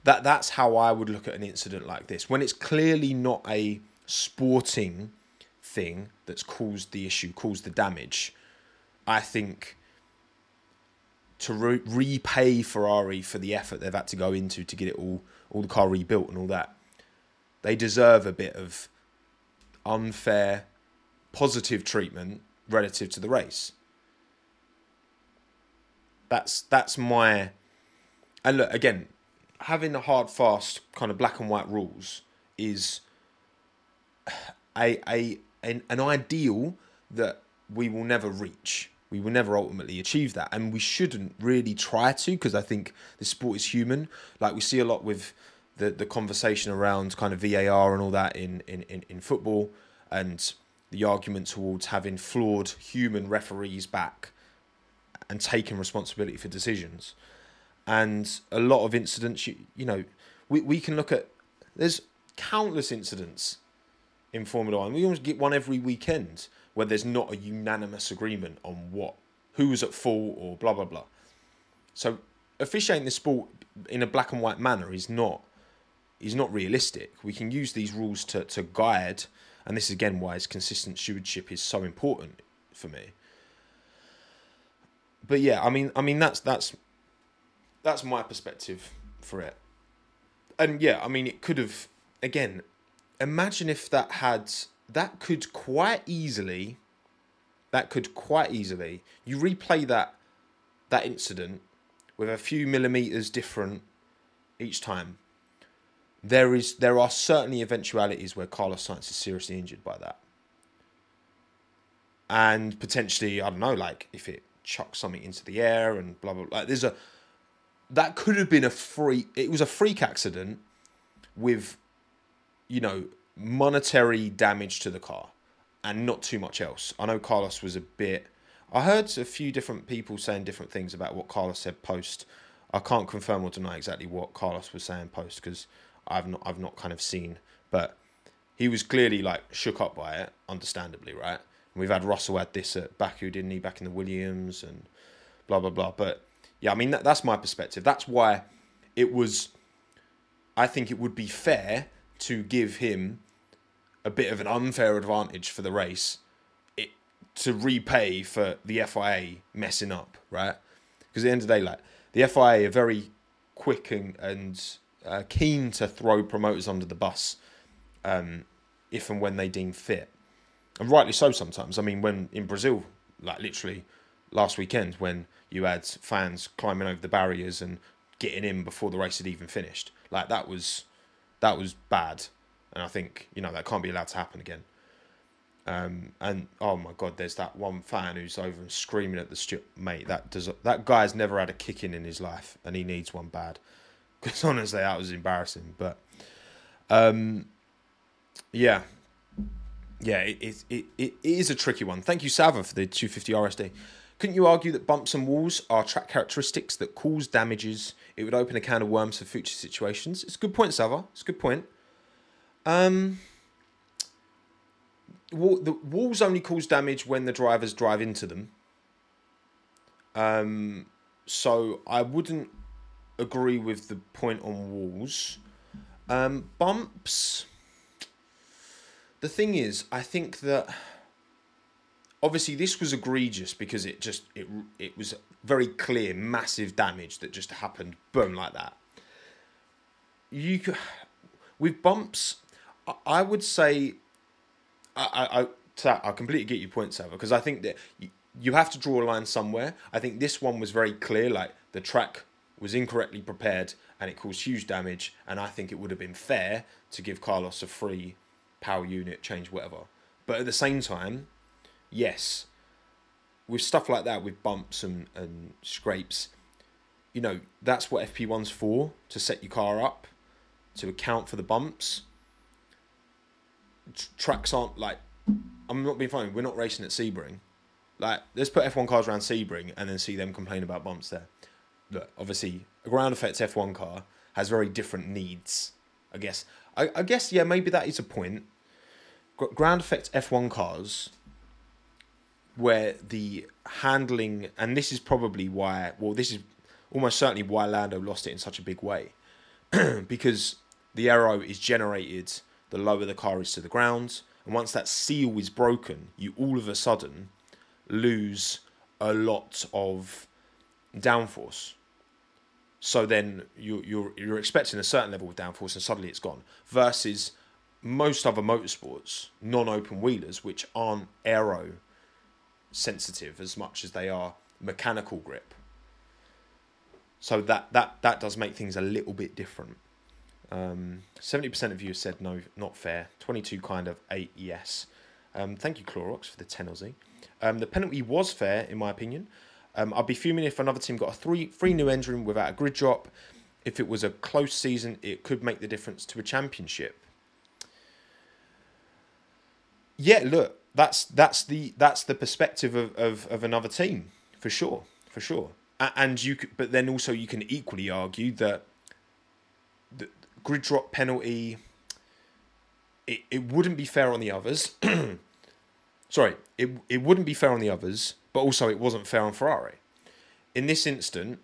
that that's how I would look at an incident like this when it's clearly not a sporting thing that's caused the issue, caused the damage. I think to re- repay Ferrari for the effort they've had to go into to get it all all the car rebuilt and all that. They deserve a bit of unfair positive treatment relative to the race. That's that's my and look again, having the hard fast kind of black and white rules is a a an, an ideal that we will never reach we will never ultimately achieve that. And we shouldn't really try to because i think the sport is human. Like we see a lot with the the conversation around kind of var and all that in in in, in football and the argument towards having flawed human referees back and taking responsibility for decisions. And a lot of incidents you, you know we, we can look at there's countless incidents in formula one. We almost get one every weekend where there's not a unanimous agreement on what who was at fault or blah blah blah. So officiating the sport in a black and white manner is not is not realistic. We can use these rules to, to guide, and this is again why consistent stewardship is so important for me. But yeah, I mean, I mean that's that's that's my perspective for it. And yeah, I mean, it could have again. Imagine if that had that could quite easily that could quite easily you replay that that incident with a few millimeters different each time there is there are certainly eventualities where Carlos Sainz is seriously injured by that and potentially I don't know like if it chucks something into the air and blah blah blah like there's a that could have been a free. It was a freak accident with, you know, monetary damage to the car, and not too much else. I know Carlos was a bit. I heard a few different people saying different things about what Carlos said post. I can't confirm or deny exactly what Carlos was saying post because I've not I've not kind of seen, but he was clearly like shook up by it, understandably, right? And we've had Russell had this at Baku, didn't he, back in the Williams and blah blah blah. But yeah, I mean that, that's my perspective. That's why it was. I think it would be fair to give him a bit of an unfair advantage for the race, it to repay for the FIA messing up, right? Because at the end of the day, like the FIA are very quick and, and uh, keen to throw promoters under the bus um, if and when they deem fit. And rightly so sometimes. I mean, when in Brazil, like literally last weekend, when you had fans climbing over the barriers and getting in before the race had even finished, like that was that was bad. And I think, you know, that can't be allowed to happen again. Um, and oh my god, there's that one fan who's over and screaming at the steward, mate. That does that guy's never had a kicking in his life, and he needs one bad. Because honestly, that was embarrassing. But um, yeah, yeah, it, it, it, it is a tricky one. Thank you, Sava, for the 250 RSD. Couldn't you argue that bumps and walls are track characteristics that cause damages? It would open a can of worms for future situations. It's a good point, Sava. It's a good point. Um, the walls only cause damage when the drivers drive into them. Um, so I wouldn't agree with the point on walls. Um, bumps. The thing is, I think that obviously this was egregious because it just it it was very clear, massive damage that just happened, boom, like that. You with bumps, I would say, I I I completely get your point, Sava, because I think that you, you have to draw a line somewhere. I think this one was very clear, like the track was incorrectly prepared and it caused huge damage. And I think it would have been fair to give Carlos a free power unit, change whatever. But at the same time, yes, with stuff like that, with bumps and, and scrapes, you know, that's what FP1's for to set your car up, to account for the bumps. tracks aren't like, I'm not being funny, we're not racing at Sebring. Like, let's put F1 cars around Sebring and then see them complain about bumps there look, obviously, a ground effects F1 car has very different needs. I guess. I, I guess yeah, maybe that is a point. Ground effects F1 cars, where the handling, and this is probably why. Well, this is almost certainly why Lando lost it in such a big way, because the aero is generated the lower the car is to the ground, and once that seal is broken, you all of a sudden lose a lot of downforce. So then you, you're you're expecting a certain level of downforce, and suddenly it's gone. Versus most other motorsports, non-open wheelers, which aren't aero sensitive as much as they are mechanical grip. So that that that does make things a little bit different. Um, seventy um, percent of you have said no, not fair. Twenty-two kind of eight yes. Um, thank you, Clorox, for the ten Aussie. Um, the penalty was fair, in my opinion. Um, I'd be fuming if another team got a three free new engine without a grid drop. If it was a close season, it could make the difference to a championship. Yeah, look, that's that's the that's the perspective of, of, of another team for sure, for sure. And you, could, but then also you can equally argue that the grid drop penalty. It, it wouldn't be fair on the others. Sorry, it it wouldn't be fair on the others but also it wasn't fair on Ferrari. In this instant,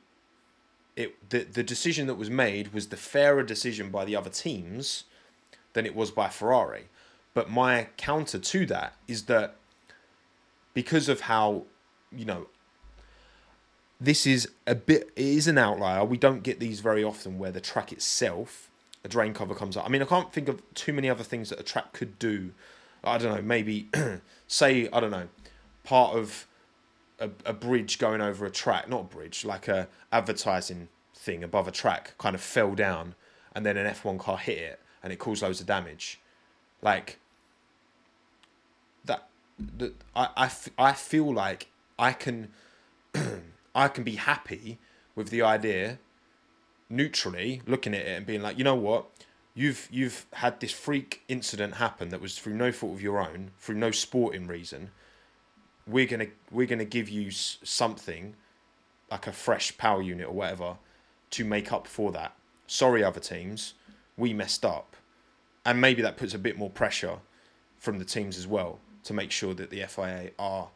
it the, the decision that was made was the fairer decision by the other teams than it was by Ferrari. But my counter to that is that because of how, you know, this is a bit it is an outlier. We don't get these very often where the track itself, a drain cover comes up. I mean, I can't think of too many other things that a track could do. I don't know, maybe say, I don't know, part of a, a bridge going over a track, not a bridge, like a advertising thing above a track, kind of fell down, and then an F1 car hit it, and it caused loads of damage. Like that, that I, I, I feel like I can, I can be happy with the idea neutrally looking at it and being like, you know what, you've you've had this freak incident happen that was through no fault of your own, through no sporting reason. We're gonna we're gonna give you something, like a fresh power unit or whatever, to make up for that. Sorry, other teams, we messed up, and maybe that puts a bit more pressure from the teams as well to make sure that the FIA are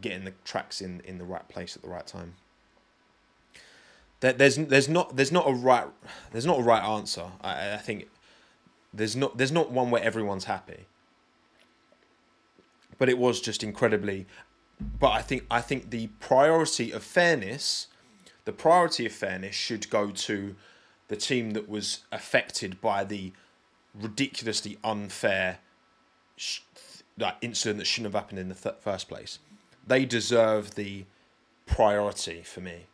getting the tracks in in the right place at the right time there's there's not there's not a right there's not a right answer. I, I think there's not there's not one where everyone's happy. But it was just incredibly but I think I think the priority of fairness the priority of fairness should go to the team that was affected by the ridiculously unfair sh- that incident that shouldn't have happened in the th- first place. They deserve the priority for me.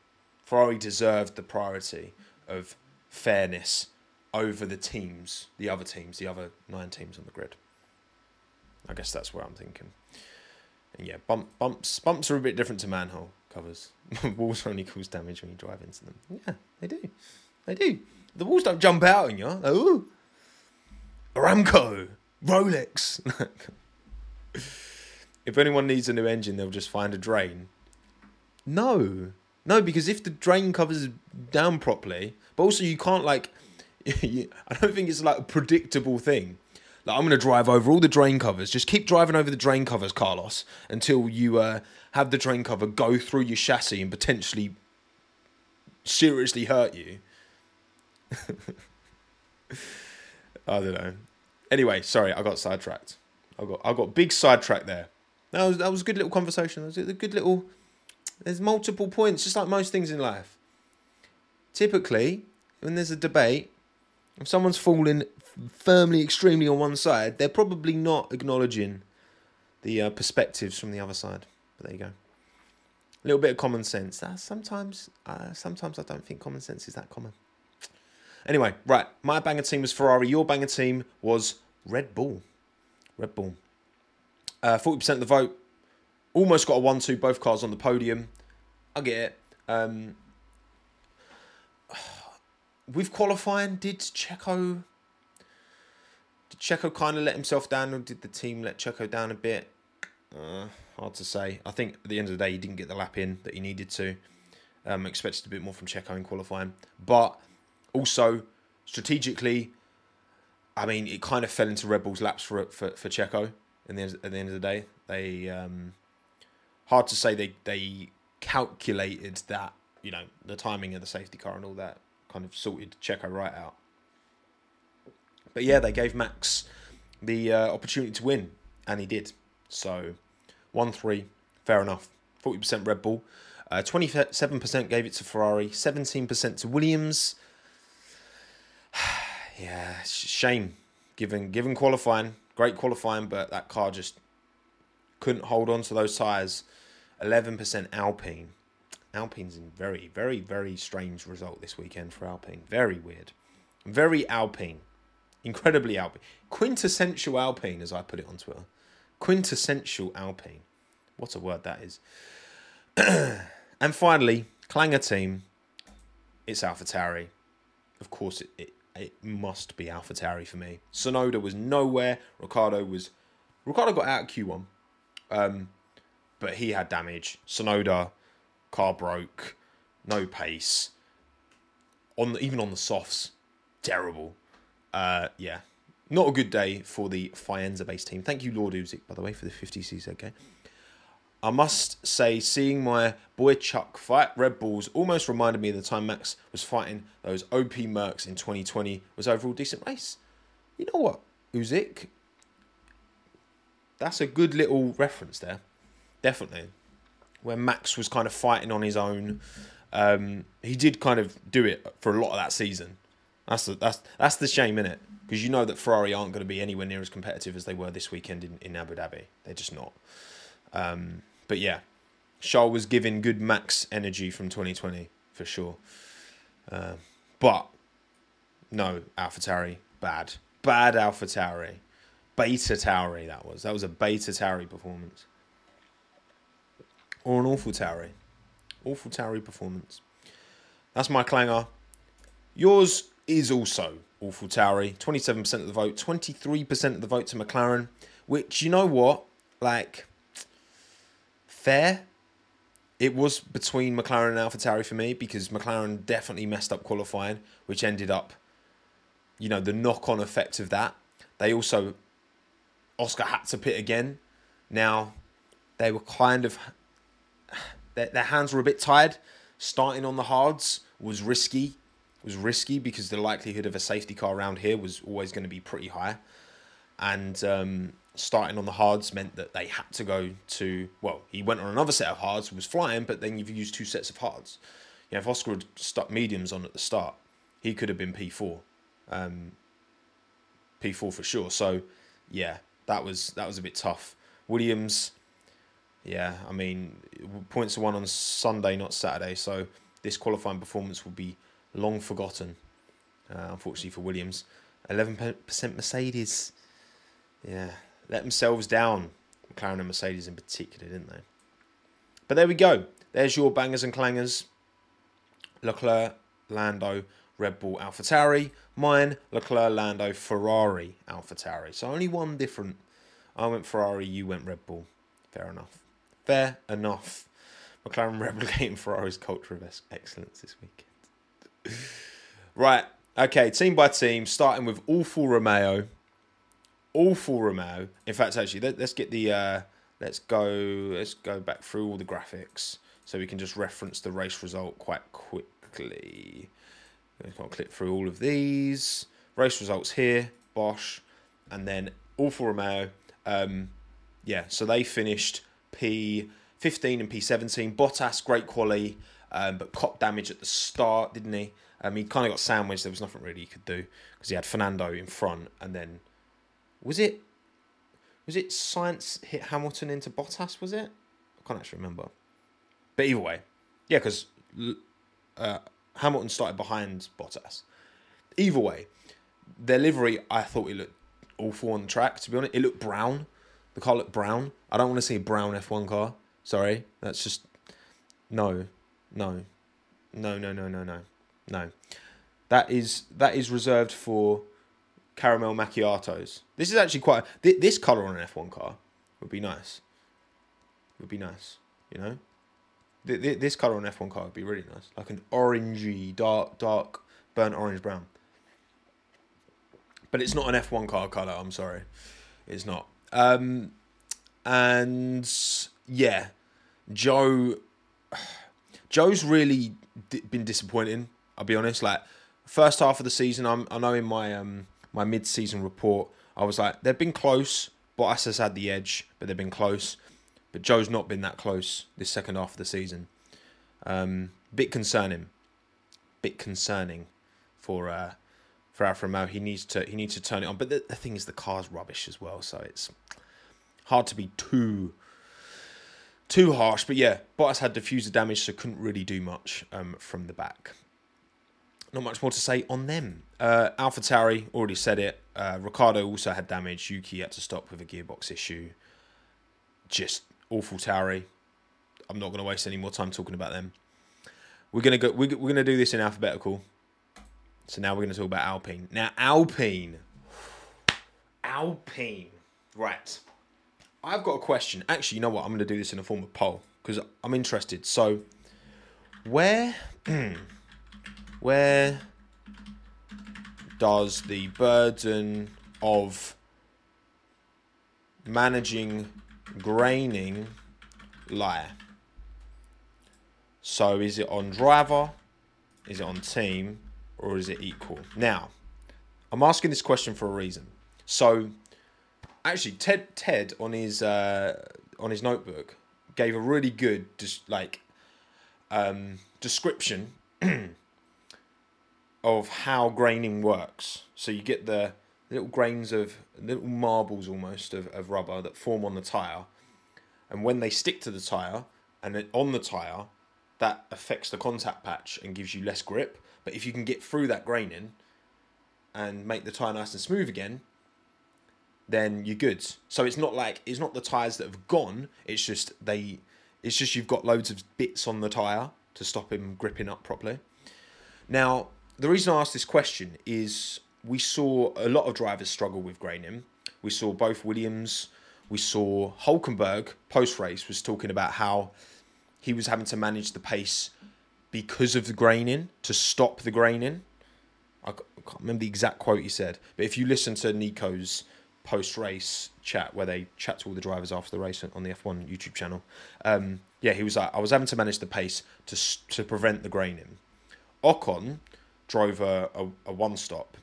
Ferrari deserved the priority of fairness over the teams, the other teams, the other nine teams on the grid. I guess that's where I'm thinking. And yeah, bump, bumps bumps are a bit different to manhole covers. walls only cause damage when you drive into them. Yeah, they do. They do. The walls don't jump out on you. Like. Aramco, Rolex. if anyone needs a new engine, they'll just find a drain. No, no, because if the drain covers down properly, but also you can't like, I don't think it's like a predictable thing. Like I'm gonna drive over all the drain covers. Just keep driving over the drain covers, Carlos, until you uh, have the drain cover go through your chassis and potentially seriously hurt you. I don't know. Anyway, sorry, I got sidetracked. I got I got big sidetracked there. That was that was a good little conversation. That was a good little there's multiple points, just like most things in life. Typically, when there's a debate, if someone's falling firmly, extremely on one side, they're probably not acknowledging the uh, perspectives from the other side. But there you go. A little bit of common sense. Sometimes, uh, sometimes I don't think common sense is that common. Anyway, right. My banger team was Ferrari. Your banger team was Red Bull. Red Bull. Uh, forty percent of the vote almost got a one-two, both cars on the podium. I get it. Um, with qualifying, did Checo did Checo kind of let himself down, or did the team let Checo down a bit? Uh, hard to say. I think at the end of the day, he didn't get the lap in that he needed to. Um, expected a bit more from Checo in qualifying, but also strategically, I mean, it kind of fell into Red Bull's laps for for, for Checo. In the, at the end of the day, they um, hard to say they they calculated that you know the timing of the safety car and all that kind of sorted Checo right out. But yeah, they gave Max the uh, opportunity to win, and he did. So one three, fair enough. Forty percent Red Bull, uh, twenty-seven percent gave it to Ferrari, seventeen percent to Williams. yeah, shame. Given given qualifying, great qualifying, but that car just couldn't hold on to those tyres 11% Alpine. Alpine's in very, very, very strange result this weekend for Alpine. Very weird. Very Alpine. Incredibly Alpine. Quintessential Alpine, as I put it on Twitter. Quintessential Alpine. What a word that is. and finally, Clanger team. It's AlphaTauri. Of course, it, it, it must be AlphaTauri for me. Tsunoda was nowhere. Ricciardo was. Ricciardo got out of Q1. Um, but he had damage. Tsunoda, car broke, no pace. On the, even on the softs, terrible. Uh, yeah, not a good day for the Faenza based team. Thank you, Lord Usyk, by the way, for the 50 CZK. I must say, seeing my boy Chuck fight Red Bulls almost reminded me of the time Max was fighting those OP Mercs in 2020 was overall decent race. You know what, Usyk? That's a good little reference there definitely. When Max was kind of fighting on his own, um, he did kind of do it for a lot of that season. That's the, that's that's the shame in it because you know that Ferrari aren't going to be anywhere near as competitive as they were this weekend in, in Abu Dhabi. They're just not. Um, but yeah, Charles was giving good max energy from 2020 for sure. Uh, but no, AlphaTauri bad, bad AlphaTauri, Beta Tauri. That was that was a Beta Tauri performance or an awful Tauri. Awful Tauri performance. That's my clanger. Yours is also Awful Tauri. 27% of the vote, 23% of the vote to McLaren, which, you know what? Like, fair. It was between McLaren and AlphaTauri for me because McLaren definitely messed up qualifying, which ended up, you know, the knock on effect of that. They also, Oscar had to pit again. Now, they were kind of, their, their hands were a bit tired. Starting on the hards was risky was risky because the likelihood of a safety car around here was always going to be pretty high. And um, starting on the hards meant that they had to go to, well, he went on another set of hards, was flying, but then you've used two sets of hards. You know, if Oscar had stuck mediums on at the start, he could have been P4. Um, P4 for sure. So, yeah, that was that was a bit tough. Williams, yeah, I mean, points are won on Sunday, not Saturday. So this qualifying performance will be long forgotten, uh, unfortunately for Williams. 11% Mercedes. Yeah, let themselves down. McLaren and Mercedes in particular, didn't they? But there we go. There's your bangers and clangers. Leclerc, Lando, Red Bull, AlphaTauri. Mine, Leclerc, Lando, Ferrari, AlphaTauri. So only one different. I went Ferrari, you went Red Bull. Fair enough. Fair enough. McLaren replicating Ferrari's culture of excellence this week right. Okay, team by team, starting with awful Romeo. Awful Romeo. In fact, actually, let, us get the uh, let's go let's go back through all the graphics so we can just reference the race result quite quickly. Going to click through all of these race results here. Bosch, and then awful Romeo. Um, yeah, so they finished P15 and P17. Bottas, great quality um, but cop damage at the start, didn't he? Um, he kind of got sandwiched. There was nothing really he could do because he had Fernando in front, and then was it was it Sainz hit Hamilton into Bottas? Was it? I can't actually remember. But either way, yeah, because uh, Hamilton started behind Bottas. Either way, their livery I thought it looked awful on the track. To be honest, it looked brown. The car looked brown. I don't want to see a brown F1 car. Sorry, that's just no. No, no, no, no, no, no, no. That is that is reserved for caramel macchiatos. This is actually quite this color on an F one car would be nice. Would be nice, you know. This color on an F one car would be really nice, like an orangey, dark, dark, burnt orange brown. But it's not an F one car color. I'm sorry, it's not. Um, and yeah, Zhou, Zhou's really been disappointing. I'll be honest. Like first half of the season, I'm, I know in my um my mid season report, I was like they've been close. Bottas has had the edge, but they've been close. But Zhou's not been that close this second half of the season. Um, bit concerning. Bit concerning for uh, for Alfa Romeo. He needs to he needs to turn it on. But the, the thing is, the car's rubbish as well, so it's hard to be too too harsh, but yeah, Bottas had diffuser damage, so couldn't really do much um, from the back. Not much more to say on them. Uh, Alpha Tauri, already said it. Uh, Ricciardo also had damage. Yuki had to stop with a gearbox issue. Just awful Tauri. I'm not going to waste any more time talking about them. We're gonna go. We're, we're gonna do this in alphabetical. So now we're gonna talk about Alpine. Now Alpine, Alpine, right? I've got a question. Actually, you know what? I'm going to do this in a form of poll because I'm interested. So, where, where does the burden of managing graining lie? So, is it on driver? Is it on team? Or is it equal? Now, I'm asking this question for a reason. So, actually Ted Ted on his uh, on his notebook gave a really good just like um, description of how graining works. So you get the little grains of little marbles almost of, of rubber that form on the tire, and when they stick to the tire and on the tire, that affects the contact patch and gives you less grip. But if you can get through that graining and make the tire nice and smooth again, then you're good. So it's not like it's not the tires that have gone. It's just they. It's just you've got loads of bits on the tire to stop him gripping up properly. Now the reason I asked this question is we saw a lot of drivers struggle with graining. We saw both Williams. We saw Hulkenberg post race was talking about how he was having to manage the pace because of the graining to stop the graining. I can't remember the exact quote he said, but if you listen to Nico's post race chat where they chat to all the drivers after the race on the F1 YouTube channel, um, yeah, he was like, I was having to manage the pace to to prevent the graining. Ocon drove a, a, a one stop,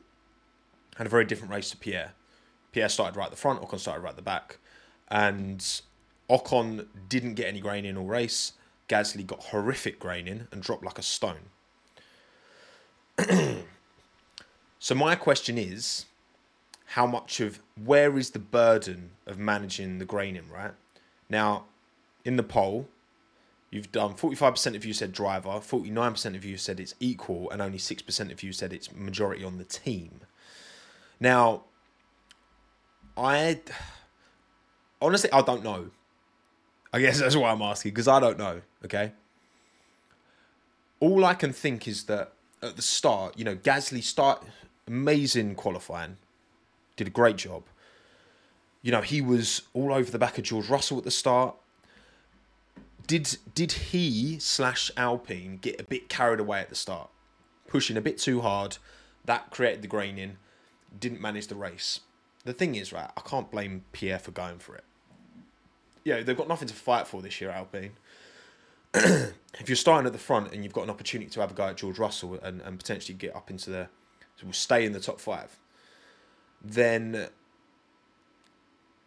had a very different race to Pierre. Pierre started right at the front, Ocon started right at the back, and Ocon didn't get any grain in all race. Gasly got horrific grain in and dropped like a stone. so my question is, how much of where is the burden of managing the grain in, Right now, in the poll, you've done forty-five percent of you said driver, forty-nine percent of you said it's equal, and only six percent of you said it's majority on the team. Now, I honestly I don't know. I guess that's why I'm asking because I don't know. Okay. All I can think is that at the start, you know, Gasly start amazing qualifying, did a great job. You know, he was all over the back of George Russell at the start. Did did he slash Alpine get a bit carried away at the start, pushing a bit too hard? That created the graining. Didn't manage the race. The thing is, right, I can't blame Pierre for going for it. Yeah, they've got nothing to fight for this year, Alpine. if you're starting at the front and you've got an opportunity to have a guy at George Russell and, and potentially get up into the, so stay in the top five, then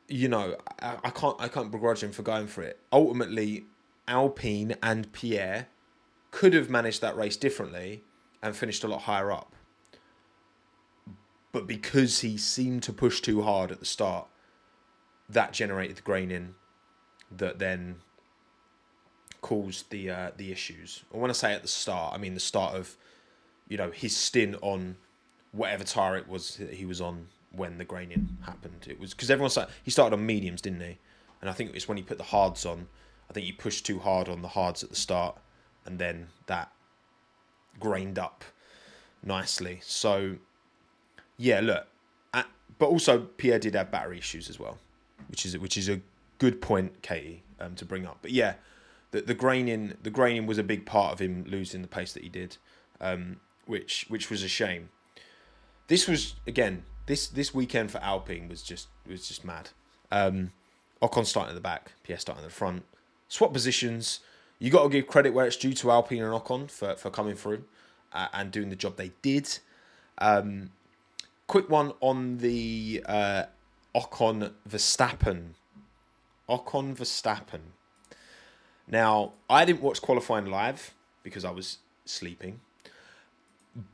you know I, I can't I can't begrudge him for going for it. Ultimately, Alpine and Pierre could have managed that race differently and finished a lot higher up. But because he seemed to push too hard at the start, that generated the graining that then caused the uh, the issues. I want to say at the start, I mean the start of, you know, his stint on whatever tire it was that he was on when the graining happened. It was because everyone started, he started on mediums, didn't he? And I think it was when he put the hards on. I think you pushed too hard on the hards at the start, and then that grained up nicely. So, yeah, look, at, but also Pierre did have battery issues as well, which is which is a good point, Katie, um, to bring up. But yeah, the the graining the graining was a big part of him losing the pace that he did, um, which which was a shame. This was again this this weekend for Alpine was just was just mad. Um, Ocon starting at the back, PS starting at the front. Swap positions. You got to give credit where it's due to Alpine and Ocon for for coming through uh, and doing the job they did. Um, quick one on the uh, Ocon Verstappen. Ocon Verstappen. Now, I didn't watch qualifying live because I was sleeping.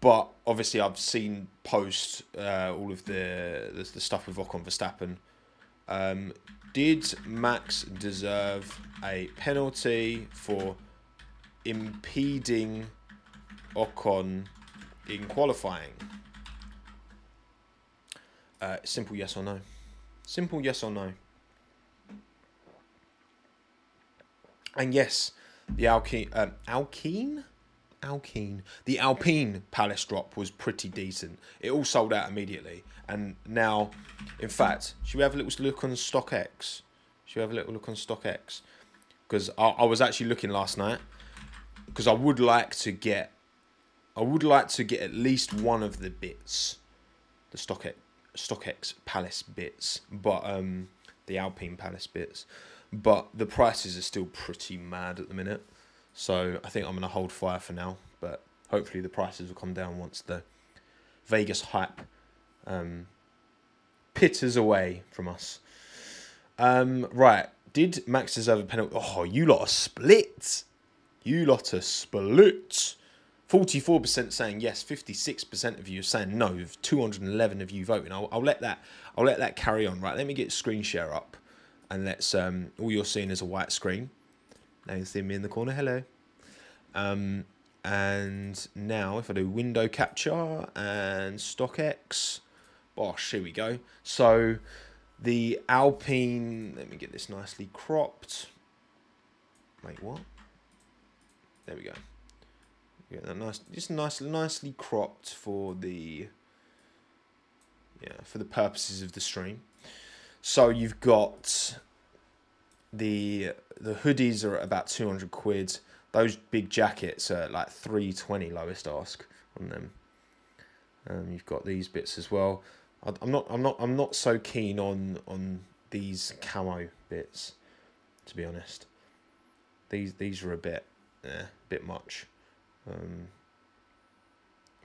But obviously, I've seen post uh, all of the, the, the stuff with Ocon Verstappen. Um, did Max deserve a penalty for impeding Ocon in qualifying? Uh, simple yes or no. Simple yes or no. And yes, the Alkene, um, Alkene, Alkene, the Alpine Palace drop was pretty decent. It all sold out immediately, and now, in fact, should we have a little look on StockX? Should we have a little look on StockX? Because I, I was actually looking last night because I would like to get, I would like to get at least one of the bits, the StockX, StockX Palace bits, but um, the Alpine Palace bits but the prices are still pretty mad at the minute. So I think I'm to hold fire for now, but hopefully the prices will come down once the Vegas hype um, pitters away from us. Um, right, did Max deserve a penalty? Oh, you lot are split. You lot are split. 44% saying yes, 56% of you are saying no, 211 of you voting. I'll, I'll let that I'll let that carry on. Right, let me get screen share up and let's um, all you're seeing is a white screen. Now you see me in the corner. Hello. Um, and now if I do window capture and StockX, bosh, here we go. So the Alpine, let me get this nicely cropped. Wait, what? There we go. Yeah, that nice, just nice, nicely cropped for the yeah for the purposes of the stream. So you've got the the hoodies are about two hundred quid. Those big jackets are like three twenty lowest ask on them. Um, you've got these bits as well. I'm not I'm not I'm not so keen on on these camo bits, to be honest. These these are a bit a bit much. Um,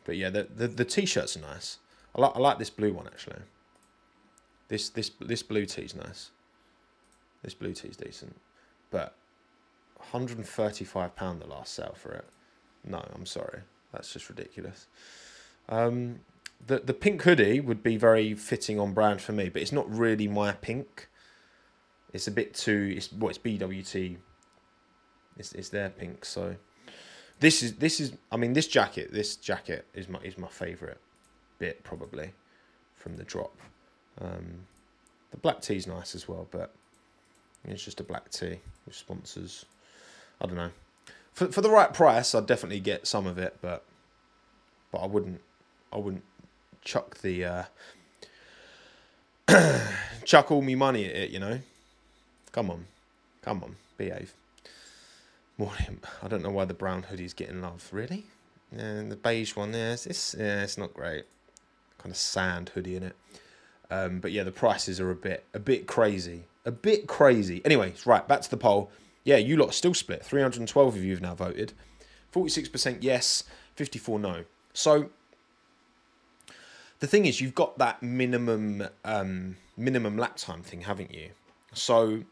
but yeah, the, the the t-shirts are nice. I like I like this blue one actually. This this this blue tee's nice. This blue tee's decent, but 135 pound the last sale for it. No, I'm sorry, that's just ridiculous. Um, the the pink hoodie would be very fitting on brand for me, but it's not really my pink. It's a bit too. It's well, it's BWT. It's it's their pink, so this is this is. I mean, this jacket. This jacket is my is my favorite bit probably from the drop. Um, the black tea's nice as well, but it's just a black tee with sponsors. I don't know. For for the right price, I'd definitely get some of it, but but I wouldn't. I wouldn't chuck the uh, chuck all me money at it. You know. Come on, come on, behave. Morning. I don't know why the brown hoodie's getting love. Really? And the beige one, yeah, it's, it's yeah, it's not great. Kind of sand hoodie in it. Um, but yeah, the prices are a bit a bit crazy, a bit crazy. Anyways, right back to the poll. Yeah, you lot still split. Three hundred and twelve of you have now voted. Forty six percent yes, fifty four no. So the thing is, you've got that minimum um, minimum lap time thing, haven't you? So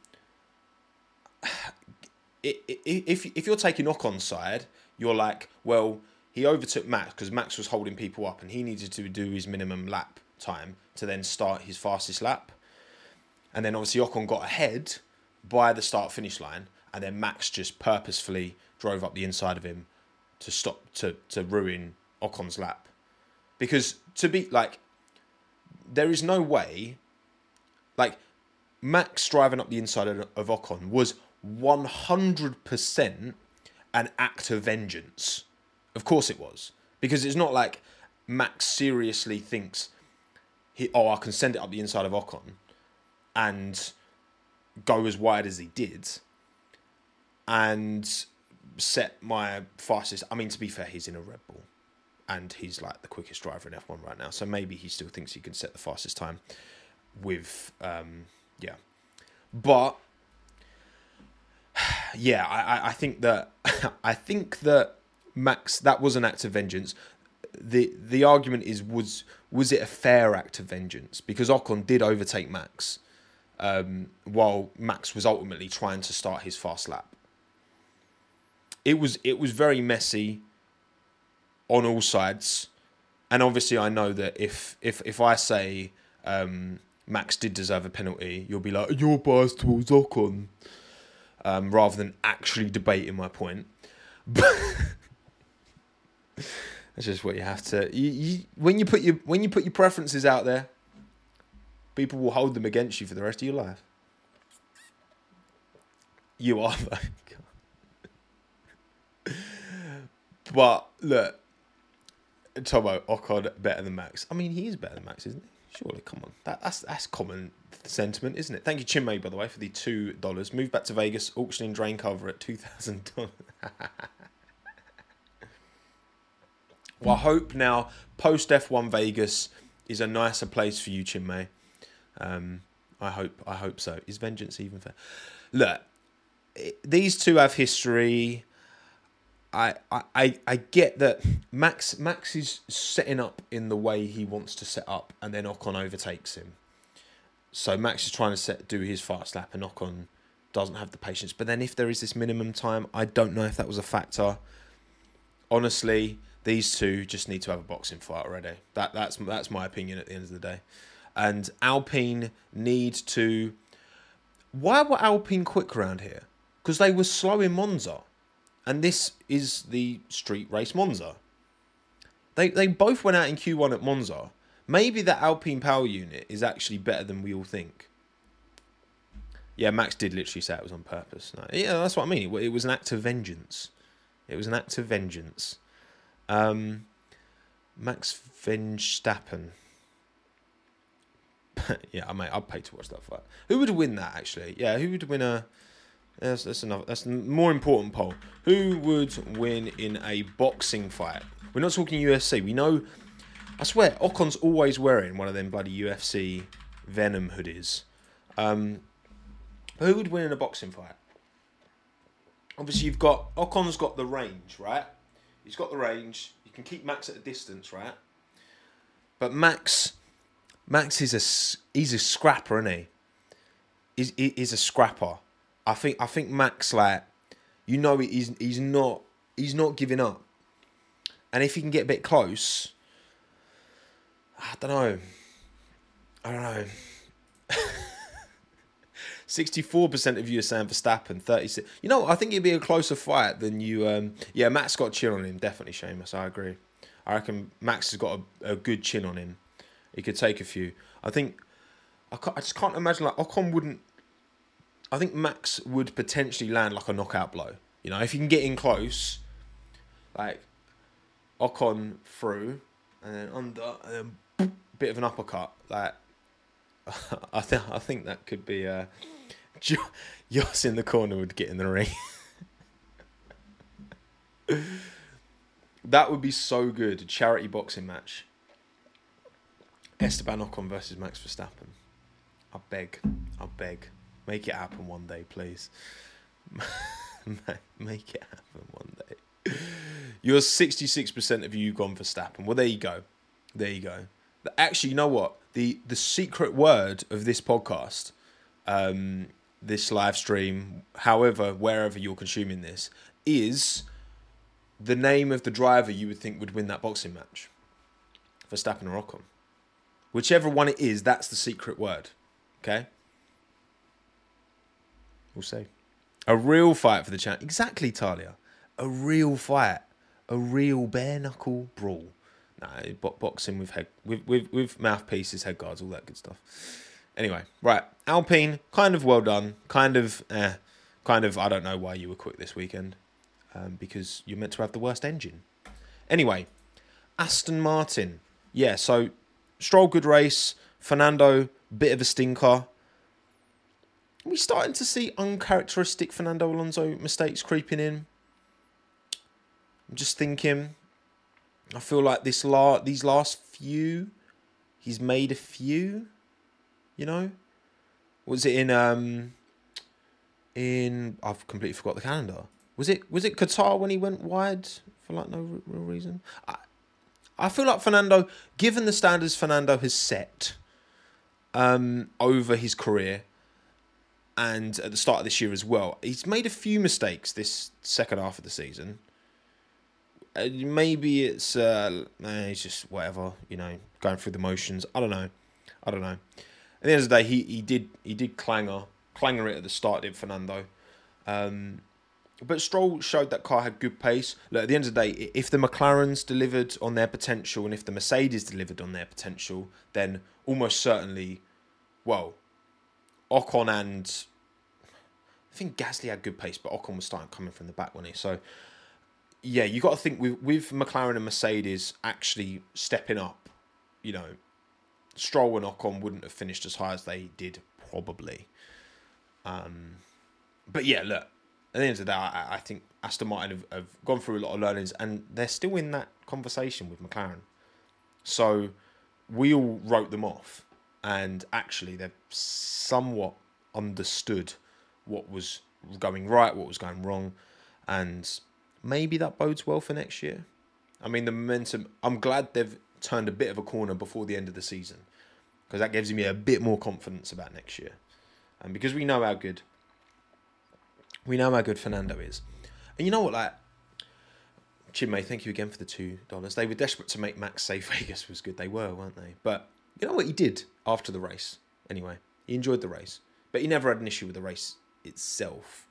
if if you're taking Ocon's side, you're like, well, he overtook Max because Max was holding people up and he needed to do his minimum lap time to then start his fastest lap. And then obviously Ocon got ahead by the start finish line, and then Max just purposefully drove up the inside of him to stop to to ruin Ocon's lap. Because to be like, there is no way, like, Max driving up the inside of, of Ocon was 100% an act of vengeance. Of course it was. Because it's not like Max seriously thinks, he, oh, I can send it up the inside of Ocon and go as wide as he did and set my fastest. I mean, to be fair, he's in a Red Bull and he's like the quickest driver in F1 right now. So maybe he still thinks he can set the fastest time with, um, yeah. But yeah, I, I think that I think that Max that was an act of vengeance. The the argument is was was it a fair act of vengeance because Ocon did overtake Max, um, while Max was ultimately trying to start his fast lap. It was it was very messy on all sides, and obviously I know that if if if I say um, Max did deserve a penalty, you'll be like you're biased towards Ocon um, rather than actually debating my point. That's just what you have to. You, you, when you put your when you put your preferences out there, people will hold them against you for the rest of your life. You are though. but look, Tommo Ocon better than Max. I mean, he is better than Max, isn't he? Surely, come on. That, that's that's common sentiment, isn't it? Thank you, Chinmay, by the way, for the two dollars. Move back to Vegas, auctioning drain cover at two thousand dollars. well, I hope now post F one Vegas is a nicer place for you, Chinmay. Um, I hope I hope so. Is vengeance even fair? Look, these two have history. I, I I get that Max Max is setting up in the way he wants to set up, and then Ocon overtakes him. So Max is trying to set do his fast lap, and Ocon doesn't have the patience. But then if there is this minimum time, I don't know if that was a factor. Honestly, these two just need to have a boxing fight already. That that's that's my opinion at the end of the day. And Alpine need to. Why were Alpine quick around here? Because they were slow in Monza and this is the street race Monza. They they both went out in Q1 at Monza. Maybe the Alpine power unit is actually better than we all think. Yeah, Max did literally say it was on purpose. No, yeah, that's what I mean. It was an act of vengeance. It was an act of vengeance. Um, Max Verstappen. yeah, I mean, I'd pay to watch that fight. Who would win that actually? Yeah, who would win a? That's, that's enough. That's more important poll. Who would win in a boxing fight? We're not talking UFC. We know. I swear, Ocon's always wearing one of them bloody UFC Venom hoodies. Um, who would win in a boxing fight? Obviously, you've got Ocon's got the range, right? He's got the range. You can keep Max at a distance, right? But Max, Max is a he's a scrapper, isn't he? He's, he's a scrapper. I think I think Max like, you know, he's he's not he's not giving up. And if he can get a bit close, I don't know. I don't know. 64% of you are saying Verstappen, 36. You know, I think it'd be a closer fight than you. Um, yeah, Max got chin on him, definitely, Seamus. I agree. I reckon Max has got a, a good chin on him. He could take a few. I think. I, I just can't imagine, like, Ocon wouldn't. I think Max would potentially land like a knockout blow. You know, if you can get in close, like Ocon through and then under and then bit of an uppercut. Like I think I think that could be uh Jos in the corner would get in the ring. that would be so good. A charity boxing match. Esteban Ocon versus Max Verstappen. I beg. I beg. Make it happen one day, please. Make it happen one day. You're 66% of you gone for Verstappen. Well, there you go. There you go. Actually, you know what? The the secret word of this podcast um, this live stream, however, wherever you're consuming this, is the name of the driver you would think would win that boxing match. Verstappen or Ocon. Whichever one it is, that's the secret word. Okay? We'll see. A real fight for the champ. Exactly, Talia. A real fight. A real bare knuckle brawl. No, boxing with head with, with with mouthpieces, head guards, all that good stuff. Anyway, right. Alpine, kind of well done. Kind of, eh, kind of. I don't know why you were quick this weekend, um, because you're meant to have the worst engine. Anyway, Aston Martin. Yeah, so Stroll, good race. Fernando, bit of a stinker. We starting to see uncharacteristic Fernando Alonso mistakes creeping in? I'm just thinking. I feel like this la- these last few, he's made a few. You know, was it in um in I've completely forgot the calendar. Was it was it Qatar when he went wide for like no real reason? I I feel like Fernando, given the standards Fernando has set um over his career and at the start of this year as well, he's made a few mistakes this second half of the season. Uh, maybe it's uh, eh, it's just whatever you know, going through the motions. I don't know. I don't know. At the end of the day, he, he did he did clanger clanger it at the start, did Fernando. Um, but Stroll showed that car had good pace. Look, at the end of the day, if the McLarens delivered on their potential and if the Mercedes delivered on their potential, then almost certainly, well, Ocon and I think Gasly had good pace, but Ocon was starting coming from the back, wasn't he? So, yeah, you got to think with with McLaren and Mercedes actually stepping up, you know, Stroll and Ocon wouldn't have finished as high as they did, probably. Um, but yeah, look, at the end of the day, I, I think Aston Martin have, have, gone through a lot of learnings and they're still in that conversation with McLaren. So we all wrote them off, and actually, they've somewhat understood what was going right, what was going wrong, and maybe that bodes well for next year. I mean, the momentum, I'm glad they've turned a bit of a corner before the end of the season because that gives me a bit more confidence about next year. And because we know how good we know how good Fernando is. And you know what, like Chinmay, thank you again for the two dollars. They were desperate to make Max say Vegas was good. They were, weren't they? But you know what he did after the race? Anyway, he enjoyed the race, but he never had an issue with the race itself.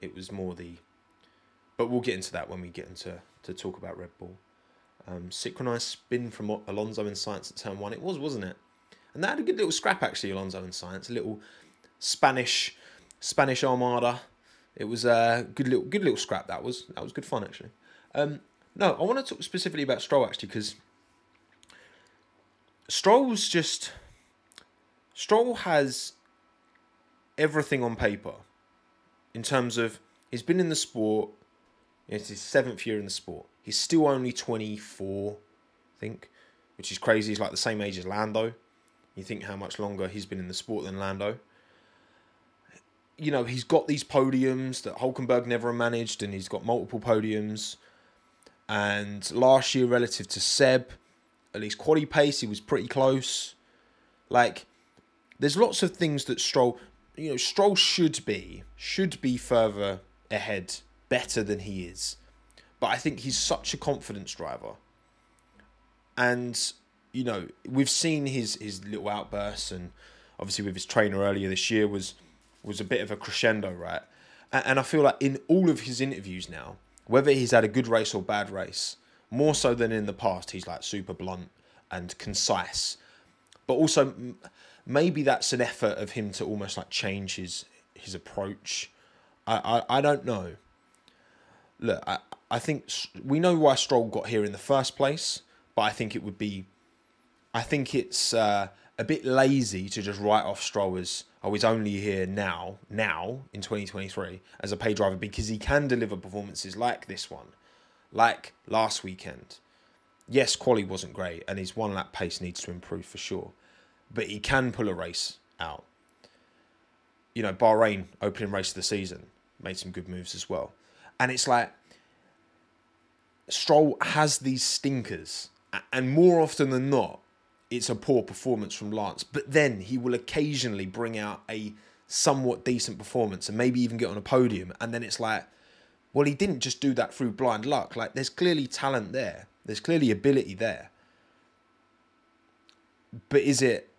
It was more the. But we'll get into that when we get into to talk about Red Bull. Um, synchronized spin from Alonso in Sainz at turn one. It was, wasn't it? And that had a good little scrap actually, Alonso and Sainz, A little Spanish Spanish Armada. It was a good little good little scrap. That was that was good fun actually. Um, No, I want to talk specifically about Stroll actually because Stroll's just Stroll has everything on paper in terms of he's been in the sport. It's his seventh year in the sport. He's still only twenty four, I think, which is crazy. He's like the same age as Lando. You think how much longer he's been in the sport than Lando. You know, he's got these podiums that Hulkenberg never managed, and he's got multiple podiums. And last year, relative to Seb, at least quality pace, he was pretty close. Like, there's lots of things that Stroll, you know, Stroll should be should be further ahead, better than he is. But I think he's such a confidence driver, and you know, we've seen his his little outbursts, and obviously with his trainer earlier this year was was a bit of a crescendo, right? And, and I feel like in all of his interviews now, whether he's had a good race or bad race, more so than in the past, he's like super blunt and concise. But also, maybe that's an effort of him to almost like change his his approach. I I, I don't know. Look, I I think we know why Stroll got here in the first place, but I think it would be I think it's uh, a bit lazy to just write off Stroll as oh he's only here now now in 2023 as a pay driver because he can deliver performances like this one, like last weekend. Yes, quali wasn't great, and his one lap pace needs to improve for sure, but he can pull a race out. You know, Bahrain opening race of the season made some good moves as well, and it's like Stroll has these stinkers, and more often than not, it's a poor performance from Lance. But then he will occasionally bring out a somewhat decent performance and maybe even get on a podium. And then it's like, well, he didn't just do that through blind luck. Like, there's clearly talent there, there's clearly ability there. But is it,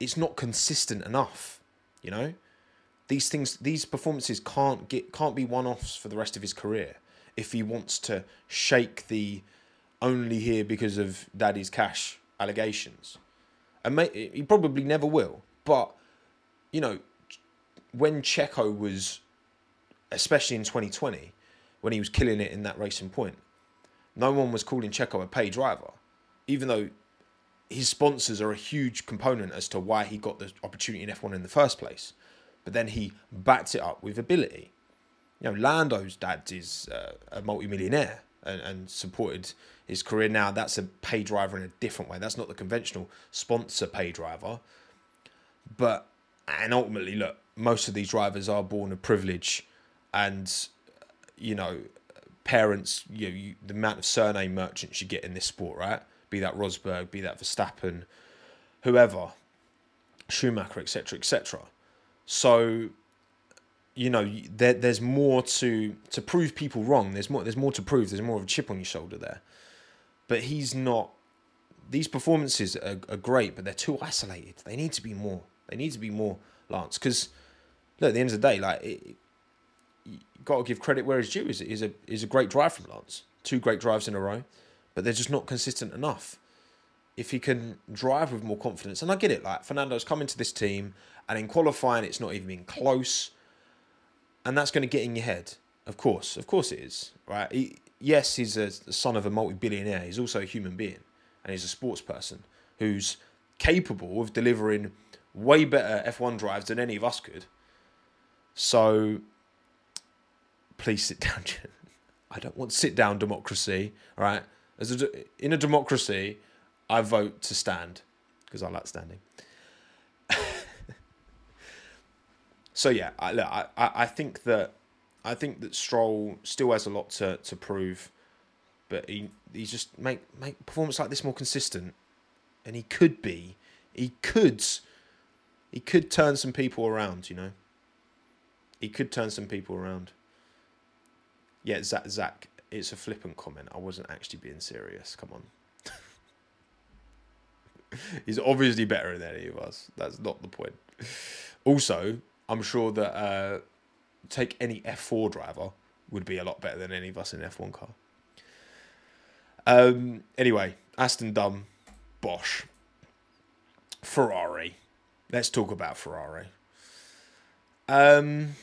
it's not consistent enough, you know? These things, these performances can't get, can't be one offs for the rest of his career if he wants to shake the only here because of daddy's cash allegations, and may, he probably never will. But you know, when Checo was, especially in 2020, when he was killing it in that racing point, no one was calling Checo a pay driver, even though his sponsors are a huge component as to why he got the opportunity in F1 in the first place. But then he backed it up with ability. You know, Lando's dad is uh, a multi-millionaire and, and supported his career now. That's a pay driver in a different way. That's not the conventional sponsor pay driver. But and ultimately, look, most of these drivers are born of privilege, and you know, parents. You, know, you the amount of surname merchants you get in this sport, right? Be that Rosberg, be that Verstappen, whoever, Schumacher, etc., etc. So you know there, there's more to to prove people wrong. There's more there's more to prove. There's more of a chip on your shoulder there. But he's not these performances are, are great but they're too isolated. They need to be more. They need to be more lance because look at the end of the day like it, got to give credit where it's due. Is is a is a great drive from lance. Two great drives in a row but they're just not consistent enough if he can drive with more confidence and i get it like fernando's come into this team and in qualifying it's not even been close and that's going to get in your head. Of course, of course it is, right? He, yes, he's a son of a multi-billionaire. He's also a human being, and he's a sports person who's capable of delivering way better F1 drives than any of us could. So, please sit down. I don't want sit down democracy, all right? As a, in a democracy, I vote to stand because I like standing. so yeah, I, look, I, I think that I think that Stroll still has a lot to, to prove, but he he just make make performance like this more consistent, and he could be, he could, he could turn some people around. You know, he could turn some people around. Yeah, Zach, Zach, it's a flippant comment. I wasn't actually being serious. Come on. He's obviously better than any of us. That's not the point. Also, I'm sure that uh, take any F4 driver would be a lot better than any of us in F1 car. Um, anyway, Aston Dumb, Bosch, Ferrari. Let's talk about Ferrari. Um,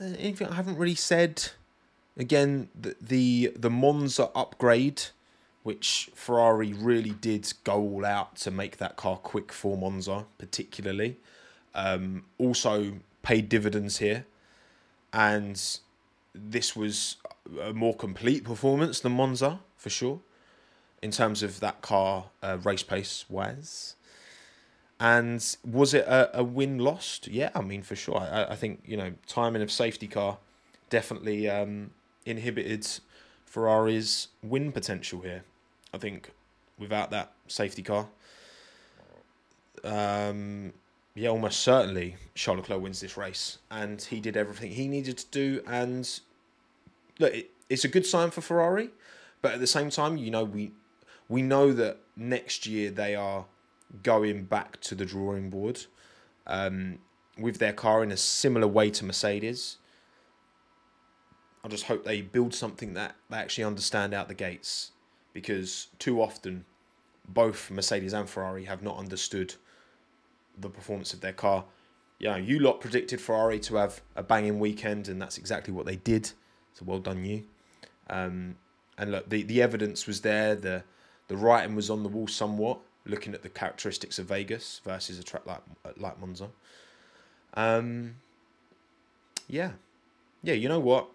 anything I haven't really said again, the, the the Monza upgrade, which Ferrari really did go all out to make that car quick for Monza, particularly, um, also paid dividends here, and this was a more complete performance than Monza for sure, in terms of that car uh, race pace wise. And was it a, a win lost? Yeah, I mean for sure. I, I think you know timing of safety car definitely um, inhibited Ferrari's win potential here. I think without that safety car, um, yeah, almost certainly Charles Leclerc wins this race, and he did everything he needed to do. And look, it, it's a good sign for Ferrari, but at the same time, you know we we know that next year they are going back to the drawing board um, with their car in a similar way to Mercedes. I just hope they build something that they actually understand out the gates because too often both Mercedes and Ferrari have not understood the performance of their car. You know, you lot predicted Ferrari to have a banging weekend, and that's exactly what they did. So well done, you. Um, and look, the, the evidence was there. The the writing was on the wall somewhat looking at the characteristics of Vegas versus a track like like Monza. Um, yeah, yeah. You know what?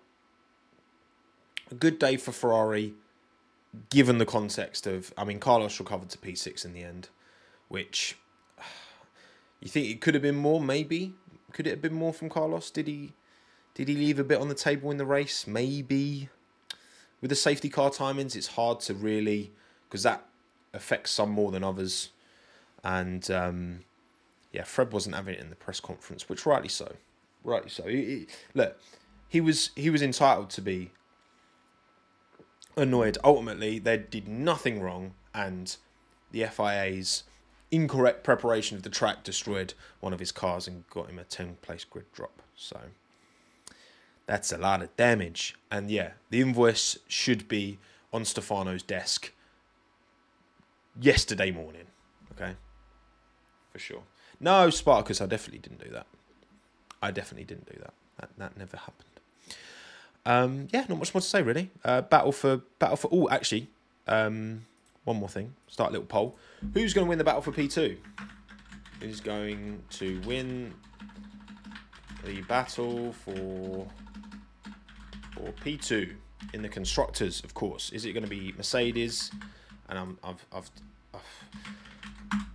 A good day for Ferrari, given the context of. I mean, Carlos recovered to P six in the end, which you think it could have been more. Maybe could it have been more from Carlos? Did he? Did he leave a bit on the table in the race? Maybe. With the safety car timings, it's hard to really because that affects some more than others. And um, yeah, Fred wasn't having it in the press conference, which rightly so, rightly so. He, he, look, he was he was entitled to be annoyed. Ultimately, they did nothing wrong, and the FIA's incorrect preparation of the track destroyed one of his cars and got him a 10 place grid drop. So that's a lot of damage. And yeah, the invoice should be on Stefano's desk yesterday morning. Okay, for sure. No, Spartacus, I definitely didn't do that. I definitely didn't do that. That that never happened. Um, yeah, not much more to say really. Uh, battle for battle for. Oh, actually, um, one more thing. Start a little poll. Who's going to win the battle for P two? Who's going to win the battle for for P two in the constructors? Of course, is it going to be Mercedes? and I'm, I've, I've,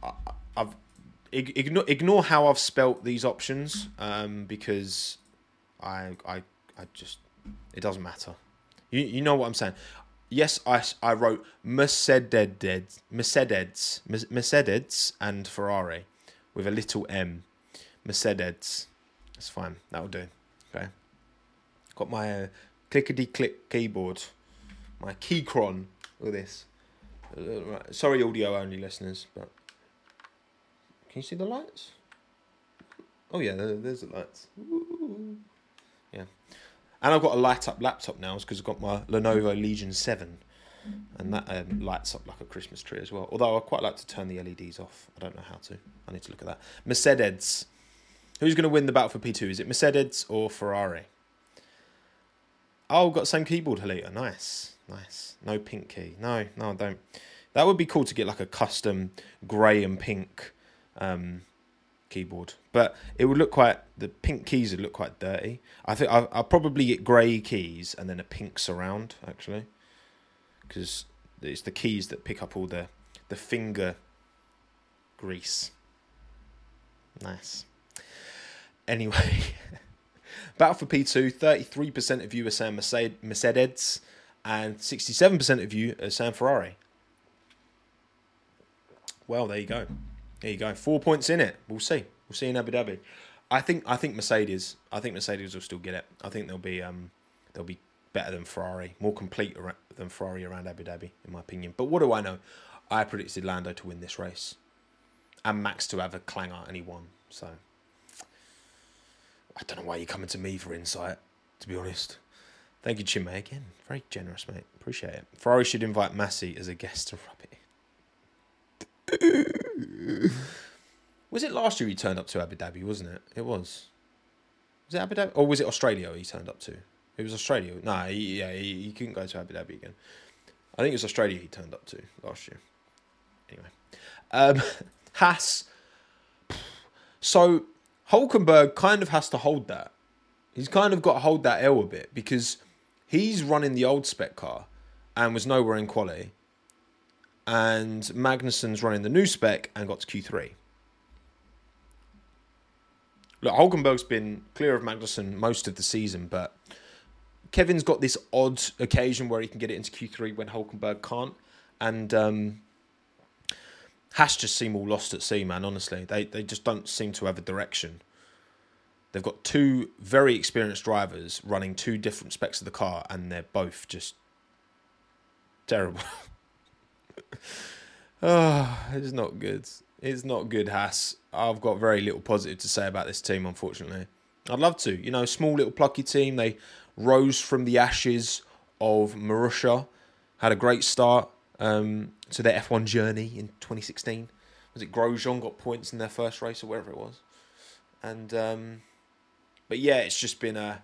I've, I've ignore, ignore how I've spelt these options um, because I, I, I just it doesn't matter. You, you know what I'm saying. Yes, I, I wrote Mercedes, Mercedes, Mercedes, and Ferrari with a little M. Mercedes. That's fine. That'll do. Okay. Got my uh, clickety click keyboard. My Keychron. Look at this. Sorry, audio only listeners, but can you see the lights? Oh yeah, there's the lights. Ooh. Yeah, and I've got a light up laptop now because I've got my Lenovo Legion Seven, and that um, lights up like a Christmas tree as well. Although I quite like to turn the LEDs off. I don't know how to. I need to look at that. Mercedes. Who's going to win the battle for P two? Is it Mercedes or Ferrari? Oh, got same keyboard, Halita. Nice. Nice. No pink key. No, no, I don't. That would be cool to get like a custom grey and pink um, keyboard, but it would look quite. The pink keys would look quite dirty. I think I'll, probably get grey keys and then a pink surround actually, because it's the keys that pick up all the the finger grease. Nice. Anyway, Battle for P2, 33% of you are saying Mercedes, and 67% of you are saying Ferrari. Well, there you go. There you go. Four points in it. We'll see. We'll see in Abu Dhabi. I think I think Mercedes. I think Mercedes will still get it. I think they'll be um they'll be better than Ferrari, more complete than Ferrari around Abu Dhabi, in my opinion. But what do I know? I predicted Lando to win this race, and Max to have a clanger, and he won. So I don't know why you're coming to me for insight. To be honest. Thank you, Chinmay, again. Very generous, mate. Appreciate it. Ferrari should invite Massa as a guest to rub it was it last year he turned up to Abu Dhabi, wasn't it? It was. Was it Abu Dhabi? Or was it Australia he turned up to? It was Australia. No, he, yeah, he, he couldn't go to Abu Dhabi again. I think it was Australia he turned up to last year. Anyway, um, Haas. So Hulkenberg kind of has to hold that. He's kind of got to hold that L a bit because he's running the old spec car and was nowhere in quality. And Magnussen's running the new spec and got to Q3. Look, Hulkenberg's been clear of Magnussen most of the season, but Kevin's got this odd occasion where he can get it into Q3 when Hulkenberg can't. And um, just seem all lost at sea, man, honestly. They, they just don't seem to have a direction. They've got two very experienced drivers running two different specs of the car, and they're both just terrible. oh, it's not good. It's not good, Haas. I've got very little positive to say about this team, unfortunately. I'd love to. You know, small little plucky team. They rose from the ashes of Marussia, had a great start um, to their F1 journey in 2016. Was it Grosjean got points in their first race or wherever it was? And um, but yeah, it's just been a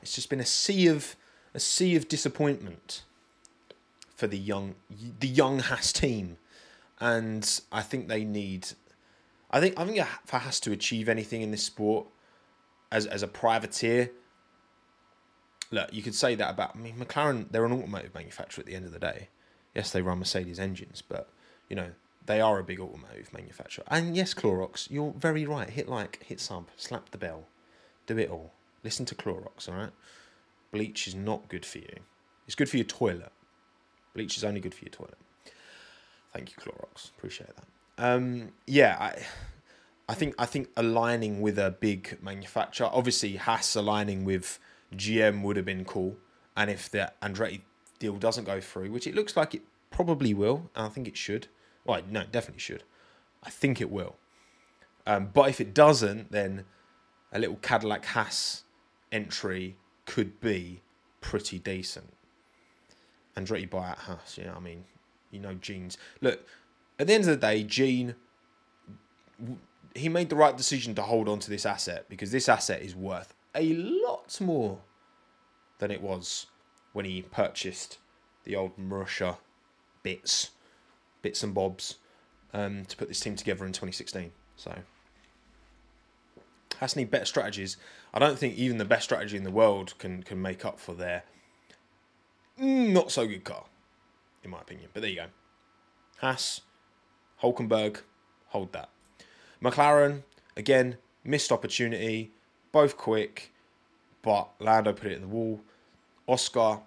it's just been a sea of a sea of disappointment for the young the young Haas team, and I think they need. I think I think for Haas to achieve anything in this sport as as a privateer. Look, you could say that about. I mean, McLaren. They're an automotive manufacturer at the end of the day. Yes, they run Mercedes engines, but you know they are a big automotive manufacturer. And yes, Clorox, you're very right. Hit like, hit sub, slap the bell do it all. Listen to Clorox, all right? Bleach is not good for you. It's good for your toilet. Bleach is only good for your toilet. Thank you, Clorox. Appreciate that. Um, yeah, I, I think I think aligning with a big manufacturer, obviously Haas aligning with GM would have been cool. And if the Andretti deal doesn't go through, which it looks like it probably will, and I think it should. Well, no, definitely should. I think it will. Um, but if it doesn't, then a little Cadillac Haas entry could be pretty decent. Andretti buy at Haas, you know, I mean, you know, Gene's. Look, at the end of the day, Gene, he made the right decision to hold on to this asset because this asset is worth a lot more than it was when he purchased the old Marussia bits, bits and bobs, um, to put this team together in 2016. So has to need better strategies. I don't think even the best strategy in the world can can make up for their not so good car, in my opinion. But there you go. Haas, Hulkenberg, hold that. McLaren, again, missed opportunity, both quick, but Lando put it in the wall. Oscar,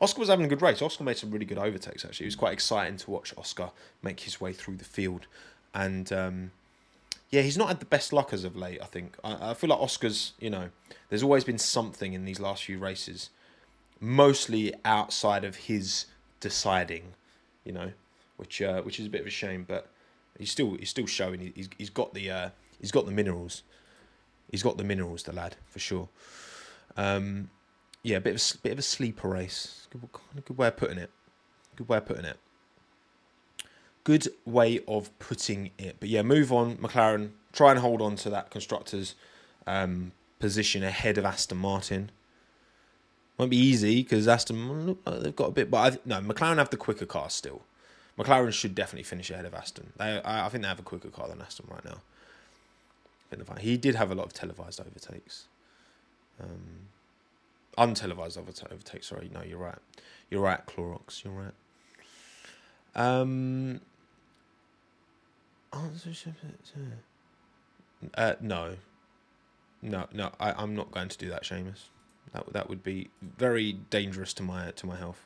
Oscar was having a good race. Oscar made some really good overtakes, actually. It was quite exciting to watch Oscar make his way through the field. And um, yeah, he's not had the best luck as of late. I think I, I feel like Oscar's. You know, there's always been something in these last few races, mostly outside of his deciding. You know, which uh, which is a bit of a shame, but he's still he's still showing. He's he's got the uh, he's got the minerals. He's got the minerals, the lad for sure. Um, yeah, a bit of a bit of a sleeper race. Good, good way of putting it. Good way of putting it good way of putting it. But yeah, move on, McLaren. Try and hold on to that constructors' um, position ahead of Aston Martin. Won't be easy because Aston they've got a bit, but I, no, McLaren have the quicker car still. McLaren should definitely finish ahead of Aston. They, I, I think they have a quicker car than Aston right now. He did have a lot of televised overtakes. Um, untelevised overtakes. Sorry, no, you're right. You're right, Clorox. You're right. Um, uh, no, no, no. I, I'm not going to do that, Seamus. That that would be very dangerous to my to my health.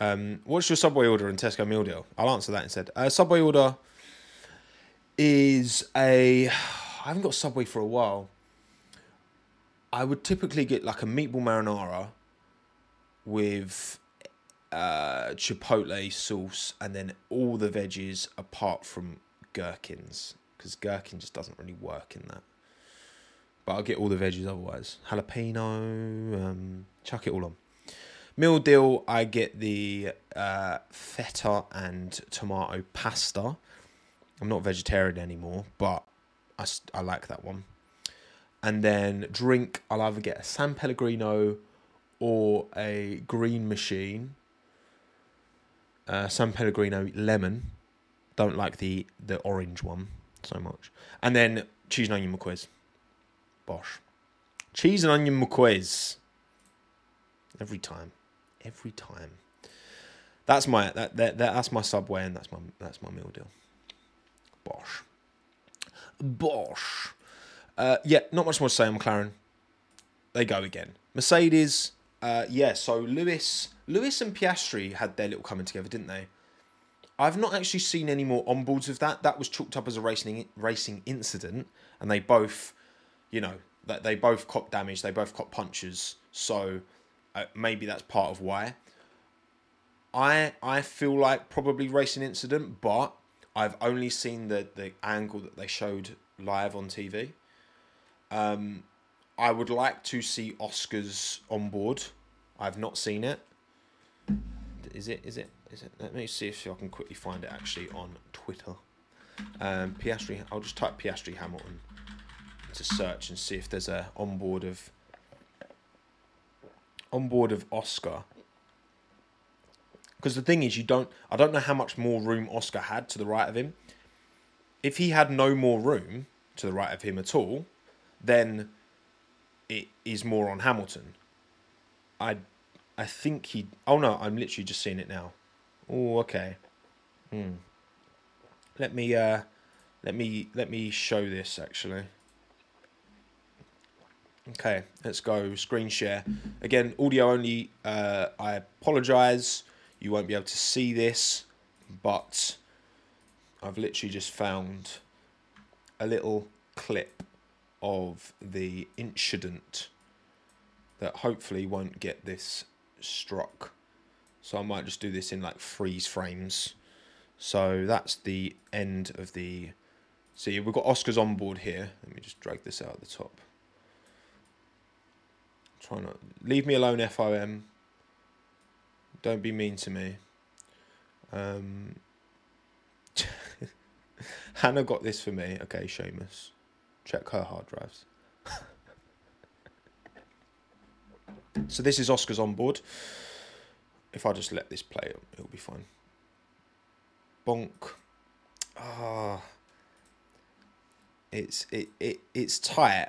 Um, what's your subway order in Tesco meal deal? I'll answer that instead. Uh, subway order is a. I haven't got Subway for a while. I would typically get like a meatball marinara with uh, chipotle sauce and then all the veggies apart from gherkins because gherkin just doesn't really work in that. But I'll get all the veggies otherwise. Jalapeno, um, chuck it all on. Meal deal, I get the uh, feta and tomato pasta. I'm not vegetarian anymore, but I, I like that one. and then drink. I'll either get a San Pellegrino or a Green Machine. Uh, San Pellegrino lemon. Don't like the the orange one so much. And then cheese and onion McCoy's. Bosh. Cheese and onion McCoy's. Every time. Every time. That's my that, that, that that's my subway and that's my that's my meal deal. Bosh. Bosh. Uh, yeah, not much more to say on McLaren. They go again. Mercedes, uh, yeah. So Lewis, Lewis and Piastri had their little coming together, didn't they? I've not actually seen any more onboards of that. That was chalked up as a racing racing incident, and they both, you know, that they both cop damage. They both cop punches. So uh, maybe that's part of why. I I feel like probably racing incident, but I've only seen the the angle that they showed live on TV. Um, I would like to see Oscars on board. I've not seen it. Is it? Is it? Is it? Let me see if I can quickly find it actually on Twitter. Um, Piastri. I'll just type Piastri Hamilton to search and see if there's a onboard of onboard of Oscar. Because the thing is, you don't. I don't know how much more room Oscar had to the right of him. If he had no more room to the right of him at all, then it is more on Hamilton. I I think he. Oh no, I'm literally just seeing it now. Oh, okay. Hmm. Let me uh, let me let me show this actually. Okay, let's go screen share. Again, audio only. Uh, I apologize. You won't be able to see this, but I've literally just found a little clip of the incident that hopefully won't get this struck. So I might just do this in like freeze frames. So that's the end of the. See, we've got Oscars on board here. Let me just drag this out at the top. Try not leave me alone, FOM. Don't be mean to me. Um, Hannah got this for me. Okay, Seamus. Check her hard drives. so this is Oscar's on board. If I just let this play, it'll be fine. Bonk. Ah. It's it, it it's tight.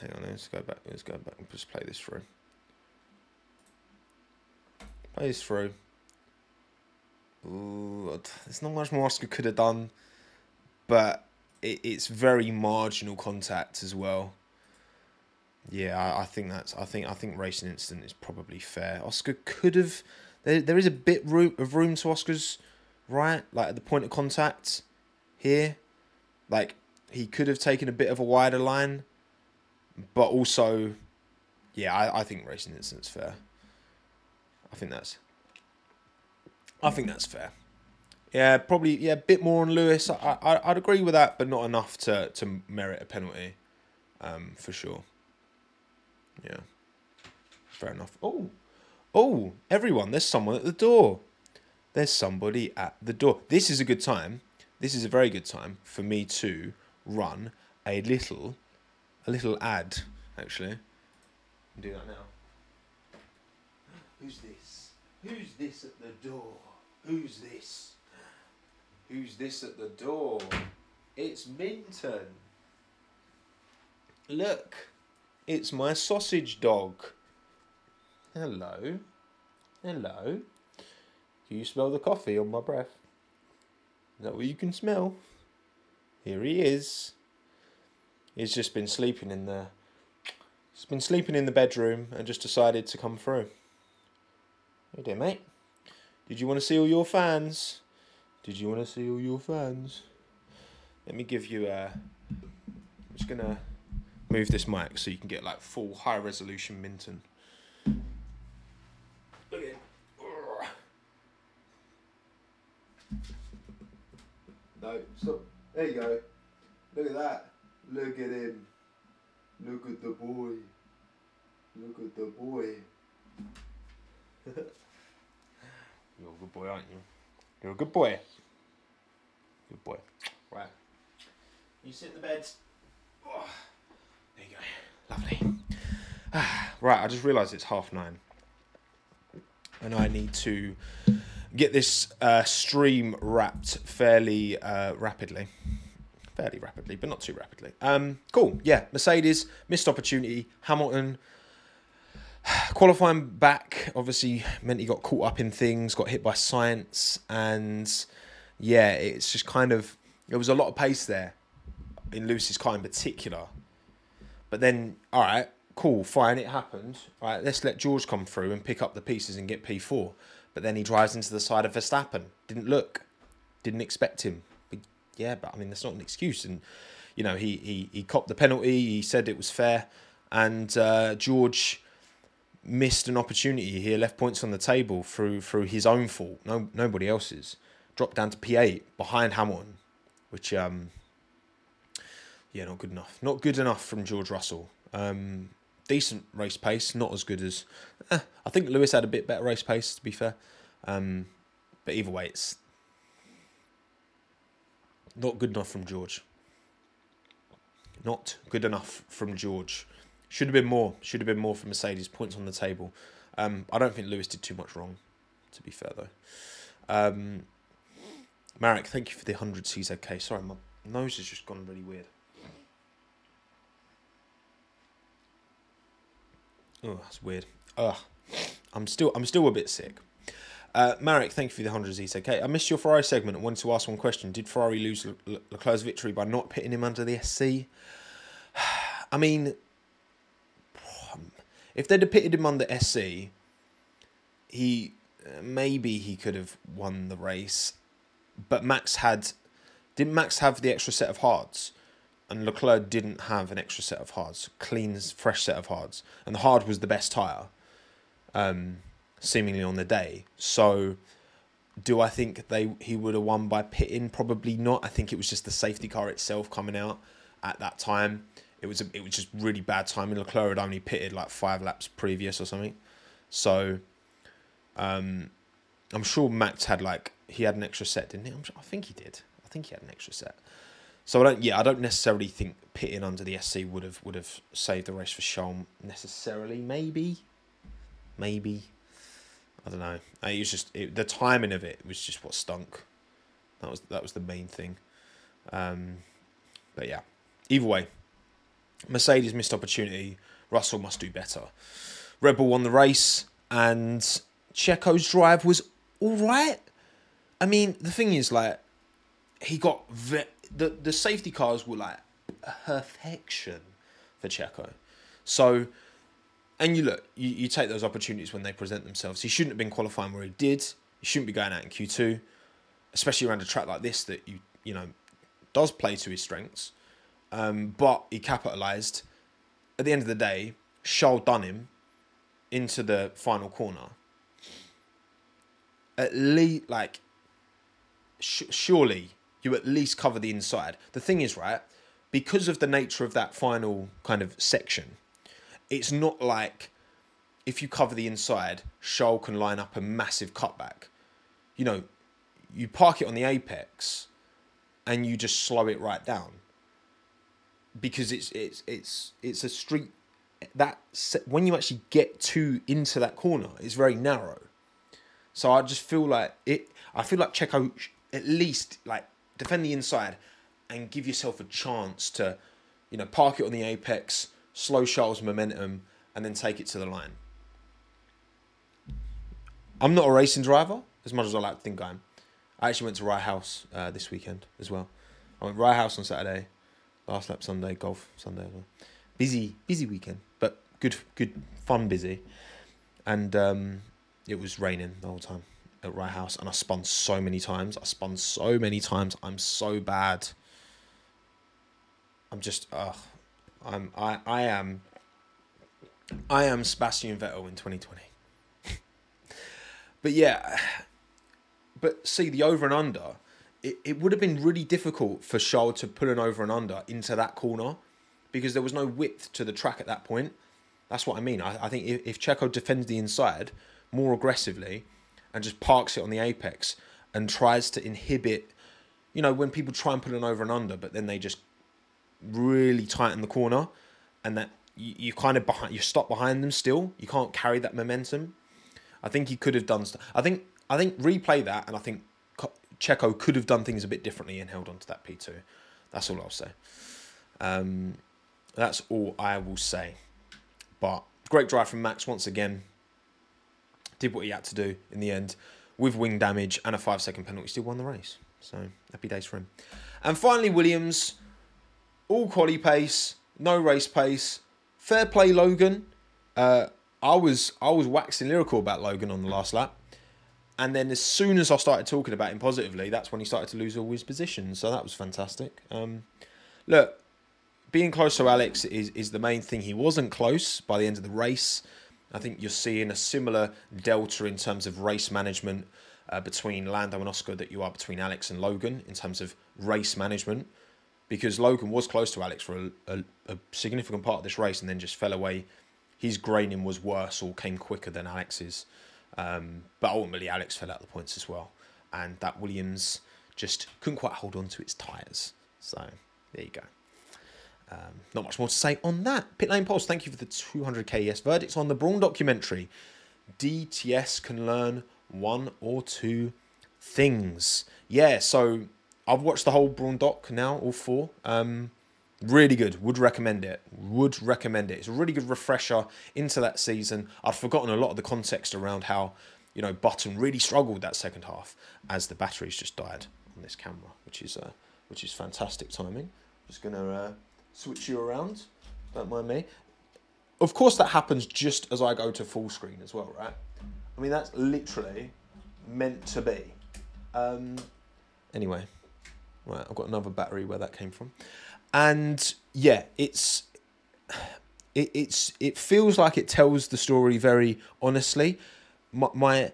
Hang on, let's go back. Let's go back and just play this through. Play this through. Ooh, there's not much more Oscar could have done, but it, it's very marginal contact as well. Yeah, I, I, think that's. I think I think racing incident is probably fair. Oscar could have. There, there is a bit room of room to Oscar's right, like at the point of contact here, like he could have taken a bit of a wider line, but also, yeah, I, I think racing incident's fair. I think that's. I think that's fair. Yeah, probably. Yeah, a bit more on Lewis. I, I I'd agree with that, but not enough to to merit a penalty, um, for sure. Yeah, fair enough. Oh, oh, everyone! There's someone at the door. There's somebody at the door. This is a good time. This is a very good time for me to run a little, a little ad. Actually, do that now. Who's this? Who's this at the door? Who's this? Who's this at the door? It's Minton. Look, it's my sausage dog. Hello. Hello. Do you smell the coffee on my breath? Is that what you can smell? Here he is. He's just been sleeping in the he's been sleeping in the bedroom and just decided to come through. Hey there, mate. Did you want to see all your fans? Did you want to see all your fans? Let me give you a. I'm just gonna move this mic so you can get like full high resolution Minton. Look at No, stop. There you go. Look at that. Look at him. Look at the boy. Look at the boy. You're a good boy, aren't you? You're a good boy. Good boy. Right. You sit in the bed. Oh, There you go. Lovely. right, I just realised it's half nine. And I need to get this uh, stream wrapped fairly uh, rapidly. Fairly rapidly, but not too rapidly. Um, cool. Yeah, Mercedes, missed opportunity. Hamilton qualifying back obviously meant he got caught up in things, got hit by Sainz, and yeah, it's just kind of there was a lot of pace there in Lewis's car in particular. But then, all right, cool, fine, it happened. All right, let's let George come through and pick up the pieces and get P4. But then he drives into the side of Verstappen. Didn't look, didn't expect him. Yeah, but I mean, that's not an excuse. And, you know, he, he, he copped the penalty, he said it was fair. And uh, George missed an opportunity here, left points on the table through through his own fault, no nobody else's. Dropped down to P8 behind Hamilton, which um yeah, not good enough. Not good enough from George Russell. Um, decent race pace, not as good as eh, I think Lewis had a bit better race pace to be fair. Um, but either way, it's not good enough from George. Not good enough from George. Should have been more. Should have been more for Mercedes. Points on the table. Um, I don't think Lewis did too much wrong, to be fair though. Um, Marek, thank you for the 100 CZK. Sorry, my nose has just gone really weird. Oh, that's weird. Ugh. I'm still I'm still a bit sick. Uh, Marek, thank you for the 100 ZK. I missed your Ferrari segment and wanted to ask one question. Did Ferrari lose Le- Le- Leclerc's victory by not pitting him under the SC? I mean, if they'd have pitted him under SC, he maybe he could have won the race. But Max had didn't Max have the extra set of hards? And Leclerc didn't have an extra set of hards, clean, fresh set of hards, and the hard was the best tire, um, seemingly on the day. So, do I think they he would have won by pitting? Probably not. I think it was just the safety car itself coming out at that time. It was a, it was just really bad timing. Leclerc had only pitted like five laps previous or something, so um, I'm sure Max had like he had an extra set, didn't he? Sure, i think he did. I think he had an extra set. So I don't. Yeah, I don't necessarily think pitting under the SC would have would have saved the race for Charles necessarily. Maybe, maybe. I don't know. It was just it, the timing of it was just what stunk. That was that was the main thing. Um, but yeah, either way, Mercedes missed opportunity. Russell must do better. Red Bull won the race, and Checo's drive was all right. I mean, the thing is, like, he got ve- the the safety cars were like perfection for Checo. So, and you look, you, you take those opportunities when they present themselves. He shouldn't have been qualifying where he did. He shouldn't be going out in Q two, especially around a track like this that you you know does play to his strengths. Um, but he capitalised. At the end of the day, Charles done him into the final corner. At least, like, sh- surely you at least cover the inside. The thing is, right, because of the nature of that final kind of section, it's not like if you cover the inside, Charles can line up a massive cutback. You know, you park it on the apex and you just slow it right down because it's it's it's it's a street that when you actually get to into that corner it's very narrow so i just feel like it i feel like checo at least like defend the inside and give yourself a chance to you know park it on the apex slow charles momentum and then take it to the line i'm not a racing driver as much as i like to think i am i actually went to rye house uh, this weekend as well i went rye house on saturday last lap Sunday, golf Sunday as well. Busy, busy weekend, but good, good, fun, busy. And um, it was raining the whole time at Rye House, and I spun so many times. I spun so many times. I'm so bad. I'm just, ugh. I'm, I, I am, I am Sebastian Vettel in 2020. but yeah, but see the over and under it, it would have been really difficult for Charles to pull an over and under into that corner because there was no width to the track at that point. That's what I mean. I, I think if, if Checo defends the inside more aggressively and just parks it on the apex and tries to inhibit, you know, when people try and put an over and under, but then they just really tight in the corner, and that you, you kind of behind, you stop behind them still. You can't carry that momentum. I think he could have done. I think I think replay that, and I think Checo could have done things a bit differently and held on to that P two. That's all I'll say. Um, that's all I will say. But great drive from Max once again. Did what he had to do in the end with wing damage and a five second penalty. Still won the race. So happy days for him. And finally, Williams, all quality pace, no race pace. Fair play, Logan. Uh, I was I was waxing lyrical about Logan on the last lap. And then as soon as I started talking about him positively, that's when he started to lose all his positions. So that was fantastic. Um, look, being close to Alex is, is the main thing. He wasn't close by the end of the race. I think you're seeing a similar delta in terms of race management uh, between Lando and Oscar that you are between Alex and Logan in terms of race management. Because Logan was close to Alex for a, a, a significant part of this race and then just fell away. His graining was worse or came quicker than Alex's. Um, but ultimately, Alex fell out the points as well, and that Williams just couldn't quite hold on to its tyres. So there you go. Um, not much more to say on that. Pit Lane Pulse, thank you for the 200k yes verdicts on the Brawn documentary. DTS can learn one or two things. Yeah, so I've watched the whole Brawn doc now, all four. Um, Really good. Would recommend it. Would recommend it. It's a really good refresher into that season. I'd forgotten a lot of the context around how, you know, Button really struggled that second half as the batteries just died on this camera, which is uh, which is fantastic timing. Just gonna uh, switch you around. Don't mind me. Of course, that happens just as I go to full screen as well, right? I mean, that's literally meant to be. Um, anyway, right, I've got another battery where that came from and yeah, it's it, it's it feels like it tells the story very honestly. My my,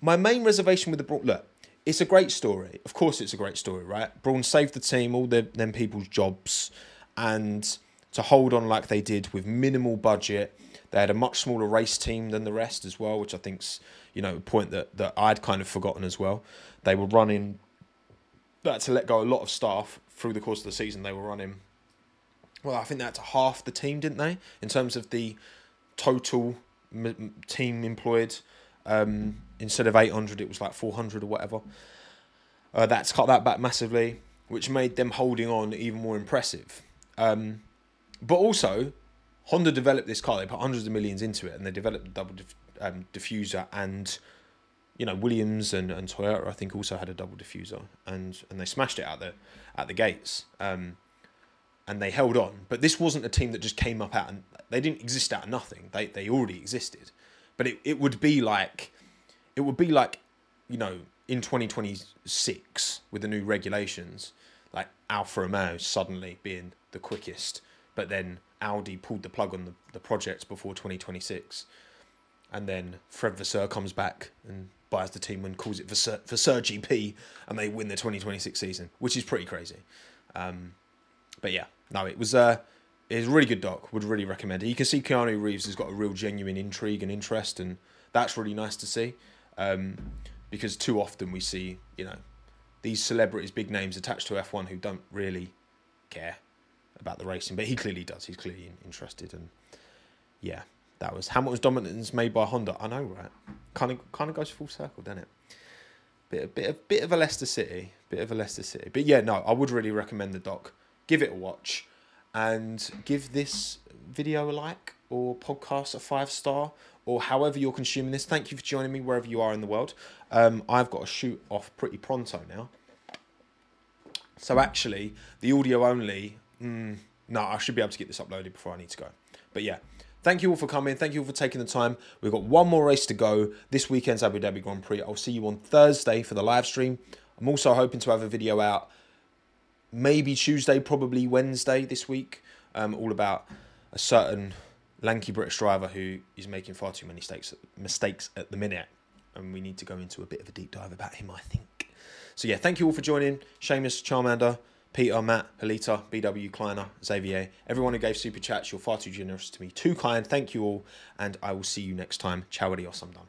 my main reservation with the Brawn look, it's a great story. Of course, it's a great story, right? Brawn saved the team, all the, them people's jobs, and to hold on like they did with minimal budget. They had a much smaller race team than the rest as well, which I think's you know a point that that I'd kind of forgotten as well. They were running. That to let go a lot of staff through the course of the season they were running. Well, I think that's half the team, didn't they? In terms of the total m- team employed, um, instead of eight hundred, it was like four hundred or whatever. Uh, that's cut that back massively, which made them holding on even more impressive. Um, but also, Honda developed this car. They put hundreds of millions into it, and they developed the double diff- um, diffuser and you know Williams and, and Toyota I think also had a double diffuser and and they smashed it out the at the gates um, and they held on. But this wasn't a team that just came up out and they didn't exist out of nothing. They they already existed. But it, it would be like it would be like you know in 2026 with the new regulations like Alfa Romeo suddenly being the quickest but then Audi pulled the plug on the, the project before 2026 and then Fred Vasseur comes back and buys the team and calls it Vasseur, Vasseur GP, and they win the 2026 season, which is pretty crazy. Um, but yeah, no, it was uh, it was a really good doc. Would really recommend it. You can see Keanu Reeves has got a real genuine intrigue and interest, and that's really nice to see. Um, because too often we see, you know, these celebrities, big names attached to F1 who don't really care about the racing, but he clearly does. He's clearly interested, and yeah, that was Hamilton's dominance made by Honda. I know, right? Kind of, kind of goes full circle, doesn't it? Bit, a bit, a bit of a Leicester City, bit of a Leicester City. But yeah, no, I would really recommend the doc. Give it a watch, and give this video a like or podcast a five star or however you're consuming this. Thank you for joining me wherever you are in the world. Um, I've got to shoot off pretty pronto now. So actually, the audio only. Mm, no, I should be able to get this uploaded before I need to go. But yeah, Thank you all for coming. Thank you all for taking the time. We've got one more race to go. This weekend's Abu Dhabi Grand Prix. I'll see you on Thursday for the live stream. I'm also hoping to have a video out maybe Tuesday, probably Wednesday this week, um, all about a certain lanky British driver who is making far too many mistakes, mistakes at the minute. And we need to go into a bit of a deep dive about him, I think. So, yeah, thank you all for joining. Seamus, Charmander, Peter, Matt, Halita, BW, Kleiner, Xavier, everyone who gave super chats, you're far too generous to me. Too kind. Thank you all. And I will see you next time. Ciao, adios. I'm done.